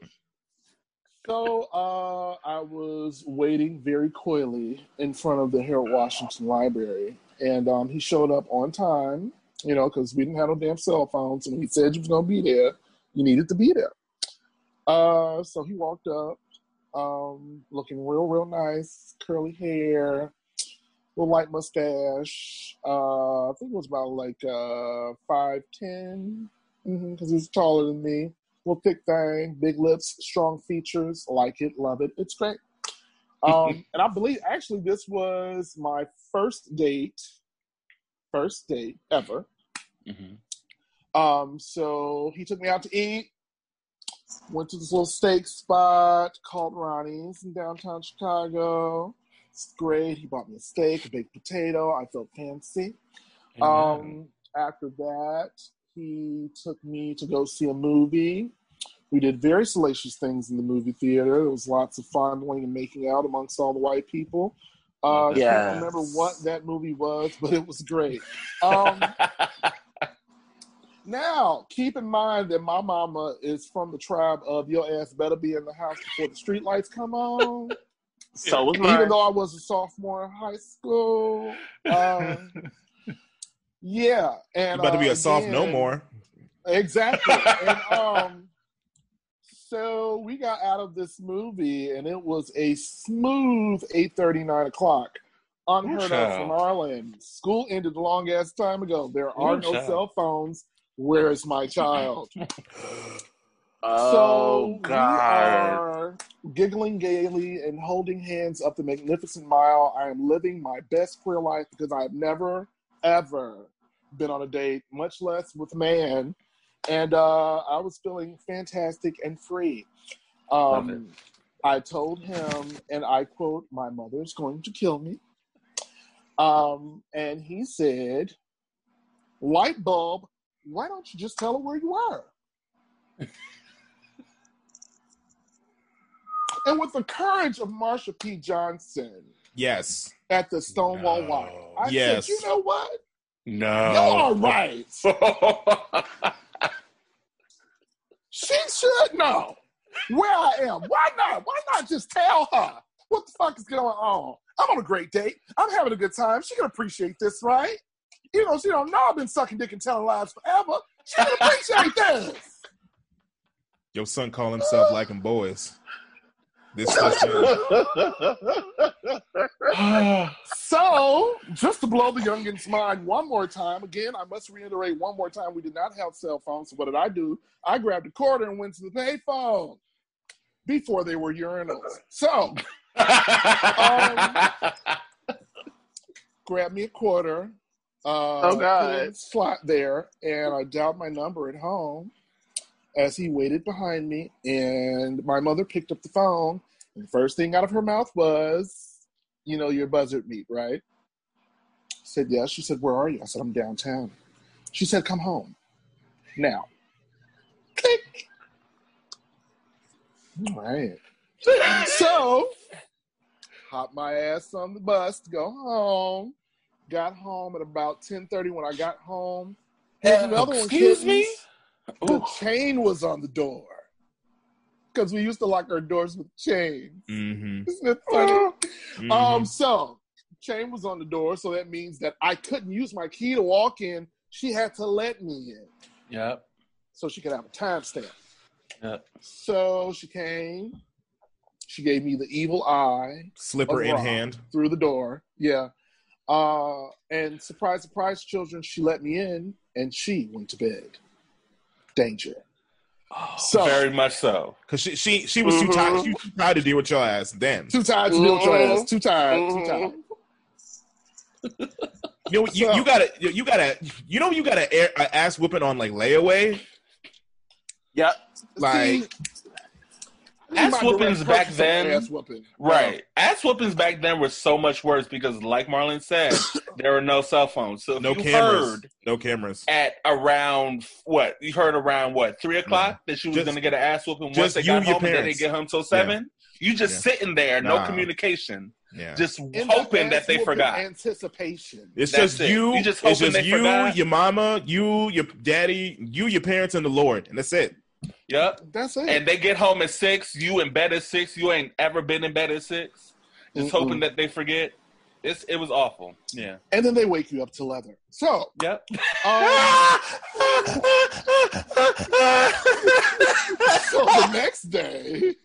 so uh, I was waiting very coyly in front of the Harold Washington Library, and um, he showed up on time. You know, because we didn't have no damn cell phones, and he said you was gonna be there, you needed to be there. Uh, so he walked up, um, looking real, real nice, curly hair, little light mustache. Uh, I think it was about like uh five ten, because he was taller than me. Little thick thing, big lips, strong features. Like it, love it. It's great. Um, and I believe actually this was my first date, first date ever. Mhm. Um, so he took me out to eat. Went to this little steak spot called Ronnie's in downtown Chicago. It's great. He bought me a steak, a baked potato. I felt fancy. Um, after that, he took me to go see a movie. We did very salacious things in the movie theater. There was lots of fondling and making out amongst all the white people. Uh, I Yes. can't remember what that movie was, but it was great. Um, now, keep in mind that my mama is from the tribe of your ass better be in the house before the street lights come on. So was Even though I was a sophomore in high school. Um, yeah. And You about to be uh, a soft no more. Exactly. and um so we got out of this movie and it was a smooth 8 9 o'clock. Unheard of child. from Ireland. School ended a long ass time ago. There are Ooh, no child. cell phones. Where is my child? Oh so God. we are giggling gaily and holding hands up the magnificent mile. I am living my best queer life because I've never, ever been on a date, much less with a man. And uh, I was feeling fantastic and free. Um, I told him, and I quote, My mother's going to kill me. Um, and he said, Light bulb, why don't you just tell her where you are? and with the courage of Marsha P. Johnson Yes. at the Stonewall No. Y, I Yes. said, you know what? no. You're all right. She should know where I am. Why not? Why not just tell her what the fuck is going on? I'm on a great date. I'm having a good time. She can appreciate this, right? You know, she don't know I've been sucking dick and telling lies forever. She can appreciate this. Your son call himself liking boys. This first. So, just to blow the youngin's mind one more time, again, I must reiterate one more time, we did not have cell phones. So what did I do? I grabbed a quarter and went to the payphone before they were urinals. So, grabbed me a quarter. Uh, Oh, God. put it in the Slot there, and I dialed my number at home as he waited behind me. And my mother picked up the phone, and the first thing out of her mouth was, "You know your buzzard meat, right?" I said yes. She said, "Where are you?" I said, "I'm downtown." She said, "Come home now." Click. All right. So, hopped my ass on the bus to go home. Got home at about ten thirty. When I got home, here's uh, another one. Excuse me? The Ooh. chain was on the door because we used to lock our doors with chains. Mm-hmm. Isn't it funny? mm-hmm. Um, so chain was on the door, so that means that I couldn't use my key to walk in. She had to let me in Yep. so she could have a timestamp. Yep. So she came. She gave me the evil eye Slipper in hand. through the door. Yeah. Uh, and surprise, surprise, children, she let me in and she went to bed. Danger. So Very much so. Because she, she she was too Mhm. tired. She was too tired to deal with your ass. Damn. too tired to deal with your Mhm. ass. Too tired. Mhm. Too tired. You know, you, So- you gotta you, you gotta you know you gotta air, uh, ass whooping on like layaway. Yep. Like See, Ass whoopings back then- Ass whooping. Right. Ass whoopings back then were so much worse because, like Marlin said, there were no cell phones. So no cameras. heard No cameras. at around what you heard around what three mm-hmm. o'clock that she was Just- going to get an ass whooping once they got and your home and they didn't get home till seven. You just Yeah. sitting there, no Nah. communication, Yeah. just In hoping that they whooping forgot. Anticipation. It's That's just it. you. You just it's just you, forgot. your mama, you, your daddy, you, your parents, and the Lord, and that's it. Yep. That's it. And they get home at six. You in bed at six. You ain't ever been in bed at six. Just Mm-mm. hoping that they forget. It's it was awful. Yeah. and then they wake you up to leather. So, Yep. um, so the next day,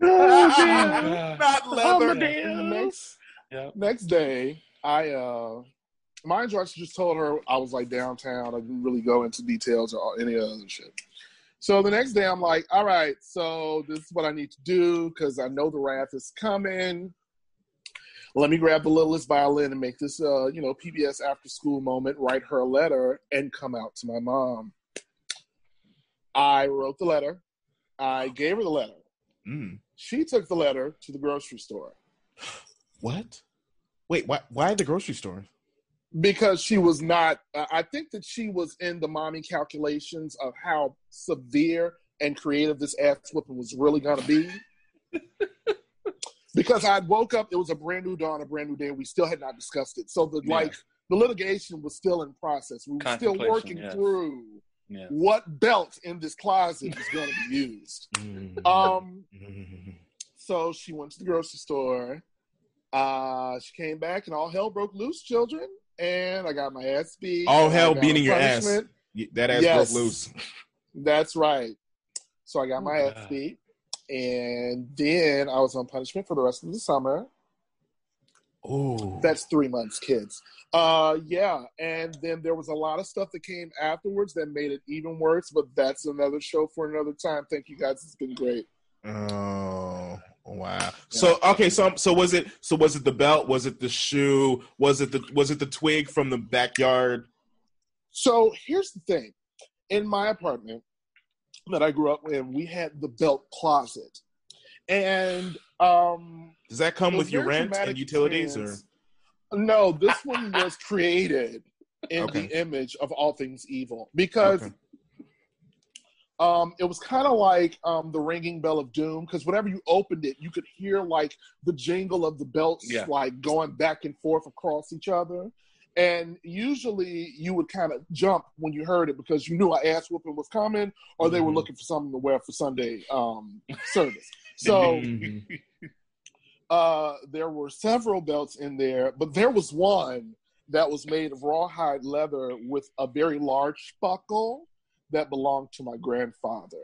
Not leather. the next Yep. next day, I uh mind you, I just told her I was like downtown. I didn't really go into details or any other shit. So the next day, I'm like, all right, so this is what I need to do because I know the wrath is coming. Let me grab the littlest violin and make this, uh, you know, PBS after school moment. Write her a letter and come out to my mom. I wrote the letter. I gave her the letter. Mm. She took the letter to the grocery store. What? Wait, why? Why the grocery store? Because she was not uh, i think that she was in the mommy calculations of how severe and creative this ass whooping was really going to be because i woke up it was a brand new dawn a brand new day and we still had not discussed it so the Yeah. like the litigation was still in process we were still working yes. through Yeah. what belt in this closet is going to be used Mm. um Mm. so she went to the grocery store. Uh, she came back and all hell broke loose, children. And I got my ass beat. All hell got beating your ass. that ass Yes. broke loose. That's right. So I got my Oh, ass beat. And then I was on punishment for the rest of the summer. Oh, That's three months, kids. Uh, yeah. And then there was a lot of stuff that came afterwards that made it even worse, but that's another show for another time. Thank you guys. It's been great. Oh wow. So okay, so so was it so was it the belt? Was it the shoe? Was it the was it the twig from the backyard? So here's the thing. In my apartment that I grew up in, we had the belt closet. And um Does that come with your rent and utilities or. No, this one was created in Okay. the image of all things evil because Okay. Um, it was kind of like um, the ringing bell of doom because whenever you opened it, you could hear like the jingle of the belts Yeah. like going back and forth across each other. And usually you would kind of jump when you heard it because you knew an ass whooping was coming or they were Mhm. looking for something to wear for Sunday um, service. So Mhm. uh, there were several belts in there, but there was one that was made of rawhide leather with a very large buckle that belonged to my grandfather.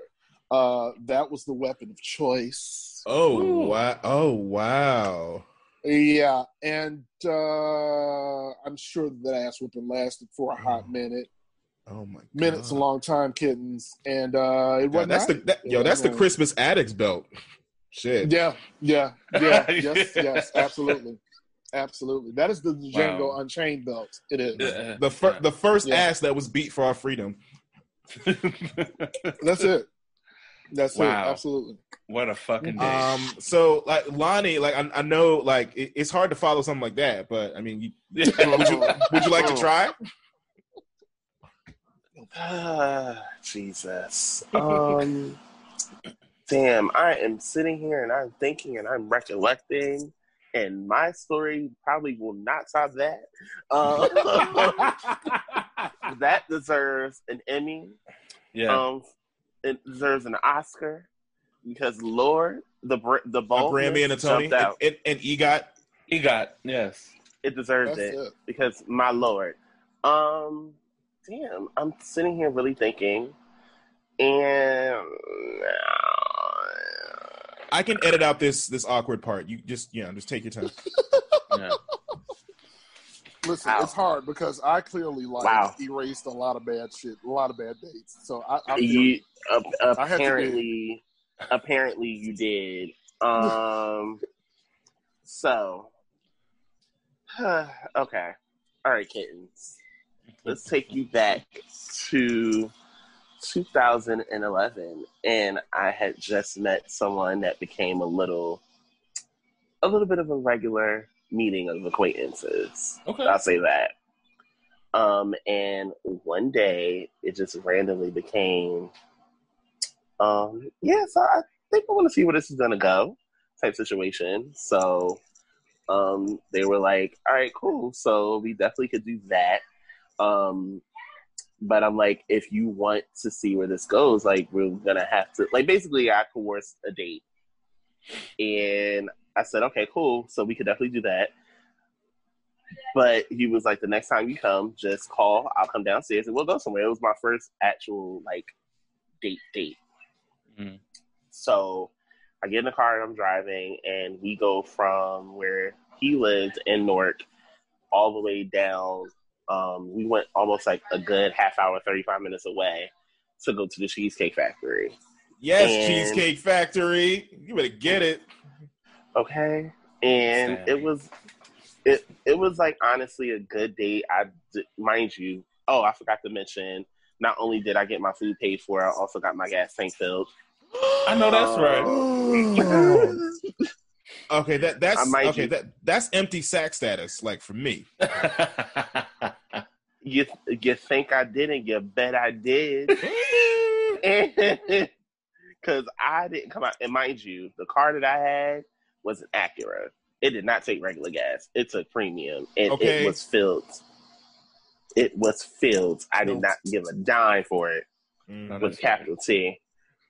Uh, that was the weapon of choice. Oh Ooh. wow! Oh wow! Yeah, and uh, I'm sure that ass whooping lasted for a hot minute. Oh my! God. Minutes, a long time, kittens, and uh, it Yeah, wasn't. that's the that, yo. That's the Christmas addicts belt. Shit. Yeah, yeah, yeah, yes, yes, absolutely, absolutely. That is the Django Wow. Unchained belt. It is. Yeah. The fir- the first Yeah. ass that was beat for our freedom. That's it. That's Wow. it. Absolutely. what a fucking day. Um. So like Lonnie, like I, I know, like it, it's hard to follow something like that, but I mean, you, would you would you like to try? Ah, Jesus. Um, damn, I am sitting here and I'm thinking and I'm recollecting, and my story probably will not top that. Uh, that deserves an Emmy. yeah. Um, it deserves an Oscar because Lord, the br- the A boldness Grammy and a Tony and, and, and EGOT. he got yes. It deserves That's it. it. because my lord um damn i'm sitting here really thinking and I can edit out this this awkward part. You just yeah, just take your time. Yeah. Listen, it's hard because I clearly like Wow. erased a lot of bad shit, a lot of bad dates. So I, I You uh, apparently apparently you did. Um. So. okay. All right, kittens. Let's take you back to 2011, and I had just met someone that became a little, a little bit of a regular meeting of acquaintances. Okay. I'll say that. Um, and one day it just randomly became, um, yeah, so I think I want to see where this is gonna go, type situation. So, um, they were like, all right, cool. So we definitely could do that. Um, but I'm like, if you want to see where this goes, like we're gonna have to, like, basically, I coerced a date, and I said, okay, cool. So we could definitely do that. But he was like, the next time you come, just call. I'll come downstairs and we'll go somewhere. It was my first actual like date date. Mhm. So I get in the car and I'm driving, and we go from where he lived in Newark all the way down. Um, we went almost like a good half hour, 35 minutes away to go to the Cheesecake Factory. Yes, And- Cheesecake Factory. You better get it. Okay and Sad. it was it it was like honestly a good date i d- mind you oh i forgot to mention not only did i get my food paid for i also got my gas tank filled I know that's right. Um, okay, that that's okay. ju- That that's empty sack status. Like for me. you you think i didn't you bet i did because i didn't come out and mind you the car that i had was an acura it did not take regular gas it took premium and Okay. it was filled it was filled i did not give a dime for it Mm. with capital T.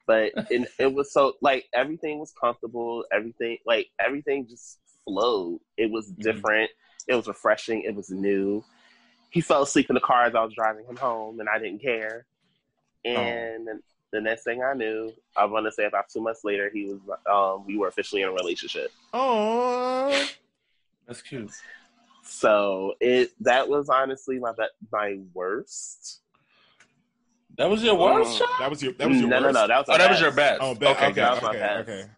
But it, it was so like everything was comfortable. Everything like everything just flowed. It was Mm-hmm. different. It was refreshing. It was new. He fell asleep in the car as I was driving him home, and I didn't care. And the next thing I knew, I want to say about two months later, he was um, we were officially in a relationship. Oh, That's cute. So it that was honestly my be- my worst. That was your worst Oh. shot? that was your that was your no, no, worst? no, that was Oh, my that was your best. Oh, bet. Okay, okay, that was my okay, best. okay.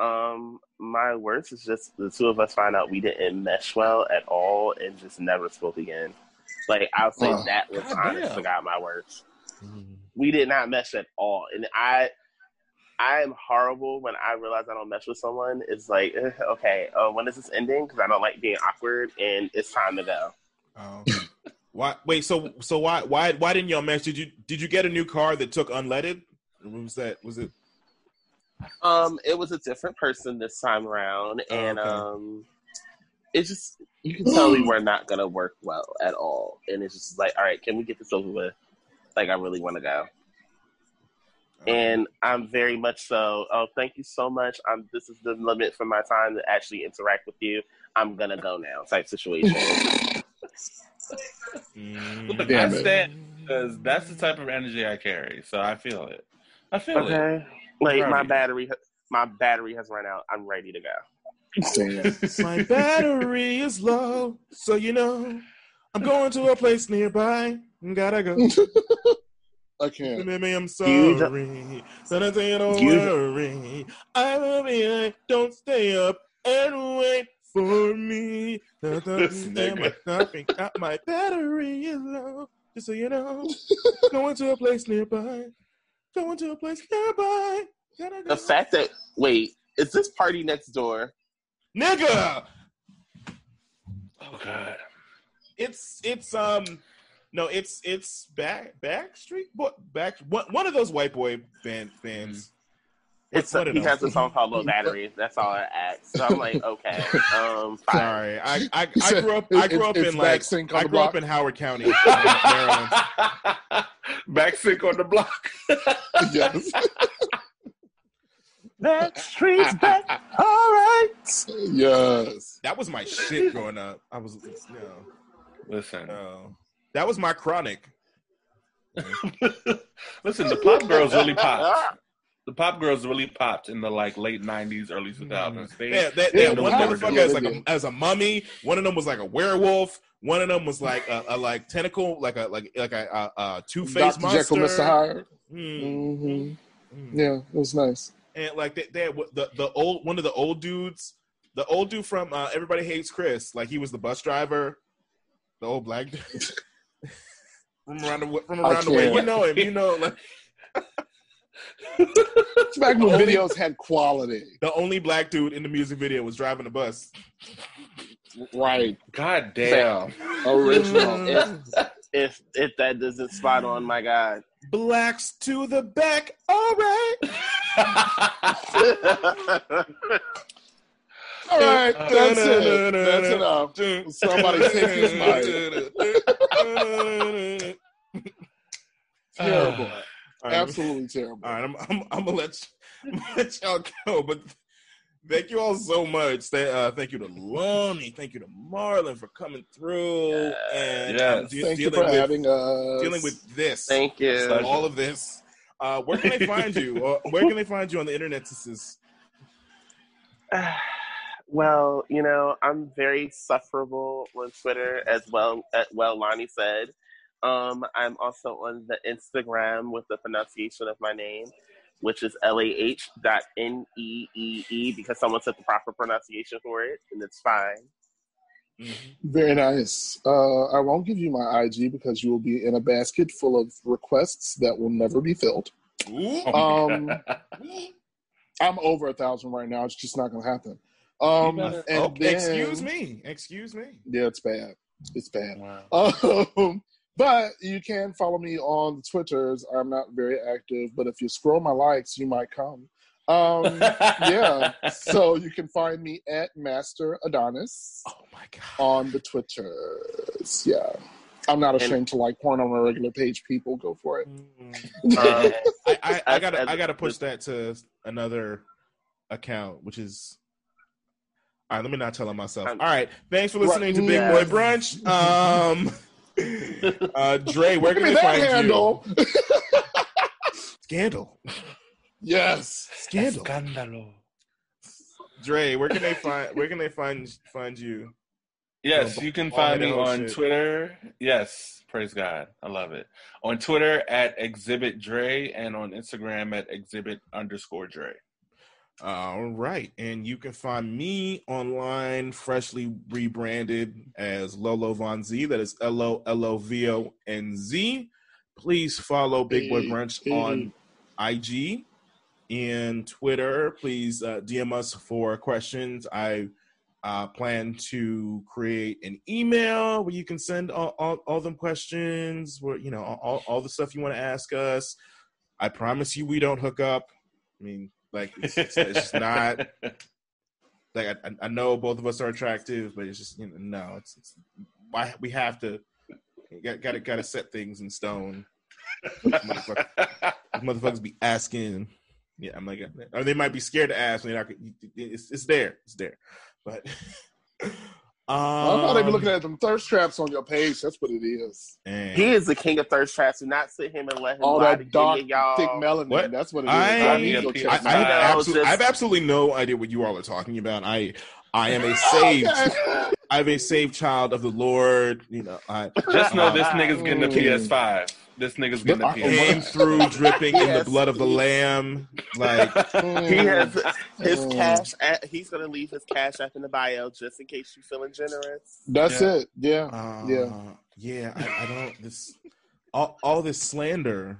Um, my worst is just the two of us find out we didn't mesh well at all and just never spoke again. Like I'll say Wow. that was God honest damn. to God my worst. We did not mesh at all, and I, I am horrible when I realize I don't mesh with someone. It's like, eh, okay, uh, when is this ending? Because I don't like being awkward, and it's time to go. Oh. why? Wait. So so why why why didn't y'all match? Did you did you get a new car that took unleaded? Or was that was it? Um, it was a different person this time around, Oh, and okay. um, it just you can tell we were not gonna work well at all. And it's just like, all right, can we get this over with? Like, I really want to go, and I'm very much so. Oh, thank you so much. I'm. This is the limit for my time to actually interact with you. I'm gonna go now. Type situation. Mm. Look, Damn I it. stand because that's the type of energy I carry. So I feel it. I feel it. like Proud my battery. My battery has run out. I'm ready to go. My battery is low, so you know I'm going to a place nearby. Gotta go. I can't. Maybe I'm sorry. So I say don't worry. I will be. like, Don't stay up and wait for me. This nigga. my, my battery is low. Just so you know, going to a place nearby. Going to a place nearby. Go. The fact that wait, is this party next door? Nigga, Oh god. It's it's um no it's it's back backstreet boy back one, one of those white boy band bands It's What- what he it has a song called Low Battery. That's all I asked. So I'm like, okay, um, fine. sorry i i, I grew up i grew it's- up it's in like back sync on i the grew up in howard county maryland Back sync on the block. yes. That street's back. All right. Yes. that was my shit growing up i was no Listen. no that was my chronic Listen, the pop girls really popped. The pop girls really popped in the like late '90s, early 2000s. They, Yeah, that, Yeah, that one motherfucker Yeah, as like a, as a mummy. One of them was like a werewolf. One of them was like a, a like tentacle, like a like like a, a, a two faced monster. Jekyll, Mr. Hyde. Mm, hmm mm. Yeah, it was nice. And like they, they had the the old one of the old dudes, the old dude from uh, Everybody Hates Chris. Like he was the bus driver, the old black dude from around the from around the way. You know him. You know like It's back when videos had quality. the only black dude in the music video was driving the bus. Right. God damn. Original. if, if if that doesn't spot on, my God. Blacks to the back. All right. All right, that's it. That's enough. Somebody take his mic. Terrible. All right, Absolutely terrible. All right, I'm, I'm, I'm gonna let you, I'm gonna let y'all go, but thank you all so much. Th- uh, thank you to Lonnie, thank you to Marlin for coming through and Yes. um, de- Thank you for with having us. dealing with this, Thank you. Pleasure. all of this. Uh, where can they find you? Uh, where can they find you on the internet? This is well, you know, I'm very sufferable on Twitter as well. As well, Lonnie said. Um, I'm also on the Instagram with the pronunciation of my name, which is L A H dot N E E E because someone said the proper pronunciation for it, and it's fine. Very nice. Uh, I won't give you my IG because you will be in a basket full of requests that will never be filled. Um, I'm over a thousand right now. It's just not going to happen. Um, better- and Oh, then, excuse me, excuse me. Yeah, it's bad. It's bad. Wow. Um, but you can follow me on the Twitters. I'm not very active, but if you scroll my likes, you might come. Um, yeah. So you can find me at Master Adonis Oh my god. on the Twitters. Yeah. I'm not ashamed to like porn on a regular page. People go for it. Mm. Um, I, I, I gotta I gotta push that to another account, which is all right. Let me not tell on myself. All Um, thanks for listening to Big Yeah. Boy Brunch. Um, uh, Dre, where can me they that find handle. you? Scandal, Yes. scandal. Escándalo. Dre, where can they find where can they find find you? Yes, you can find me on shit. Twitter. Yes, praise God. I love it. On Twitter at Exhibit Dre and on Instagram at Exhibit underscore Dre. All right, and you can find me online, freshly rebranded as Lolo Von Z. That is L O L O V O N Z. Please follow Big Boy Brunch on IG and Twitter. Please uh, DM us for questions. I uh, plan to create an email where you can send all, all, all them questions, where you know all, all the stuff you want to ask us. I promise you, we don't hook up. I mean, like it's, it's, it's just not like I, I know both of us are attractive, but it's just you know no, it's, it's why we have to got got to got to set things in stone. Motherfucker- motherfuckers be asking. Yeah, I'm like, or they might be scared to ask. Not, it's, it's there, it's there. But um, I thought they were looking at them thirst traps on your page. That's what it is. and- he is the king of thirst traps. Do not sit him and let him All lie to that dark, y'all. thick melanin. What? That's what it is. I- I need I- I, I, have know, absolutely, just- I have absolutely no idea what you all are talking about. I I am a saved Okay. I'm a saved child of the Lord. You know, I Just know uh, this nigga's getting a Mm. PS5. This nigga's getting a I- came PS5. through dripping in the blood of the lamb. Like He has his Mm. cash. At, he's gonna leave his cash app in the bio just in case you're feeling generous. That's Yeah. it. Yeah. uh, Yeah. yeah, I, I don't this all, all this slander.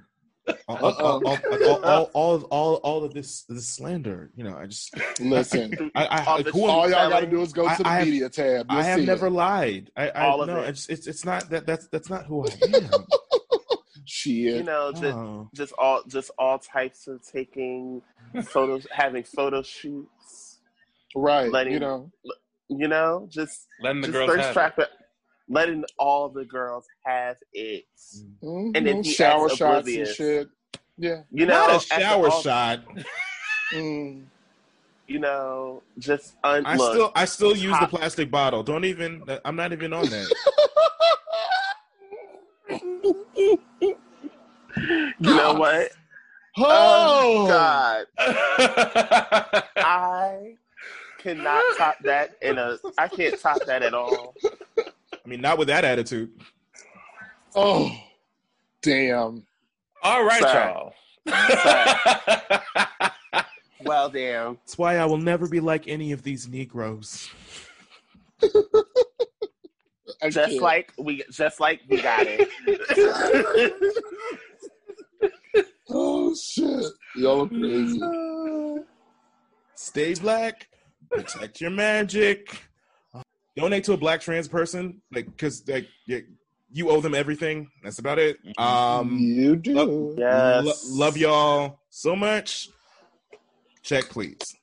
All, all, all, all, all, all, all, all of this this slander, you know, I just Listen. I, I, All the who- All y'all got to do is go I- to the I have- media tab. You'll I have never it. lied. I, I All of no, it. it's, it's it's not that that's that's not who I am. Shit. You know, just Oh. just all just all types of taking photos, having photo shoots. right. letting- you know. You know, just Letting the just girls thirst have trap it. it. letting all the girls have it. Mhm. And then shower shots oblivious. and shit. Yeah. You know, not a shower all- shot. Mm. You know, just un- I look. still I still use the plastic bottle. Don't even. I'm not even on that. you know oh. what? Oh, God. I cannot top that in a I can't top that at all. I mean, not with that attitude. Oh, damn. All right, Sorry. y'all. Well damn. That's why I will never be like any of these Negroes. Just can't. like we just like we got it. oh shit, y'all are crazy. Stay black. Protect your magic. Donate to a black trans person, like because like you, you owe them everything. That's about it. Um, you do. lo- Yes. lo- love y'all so much. Check, please.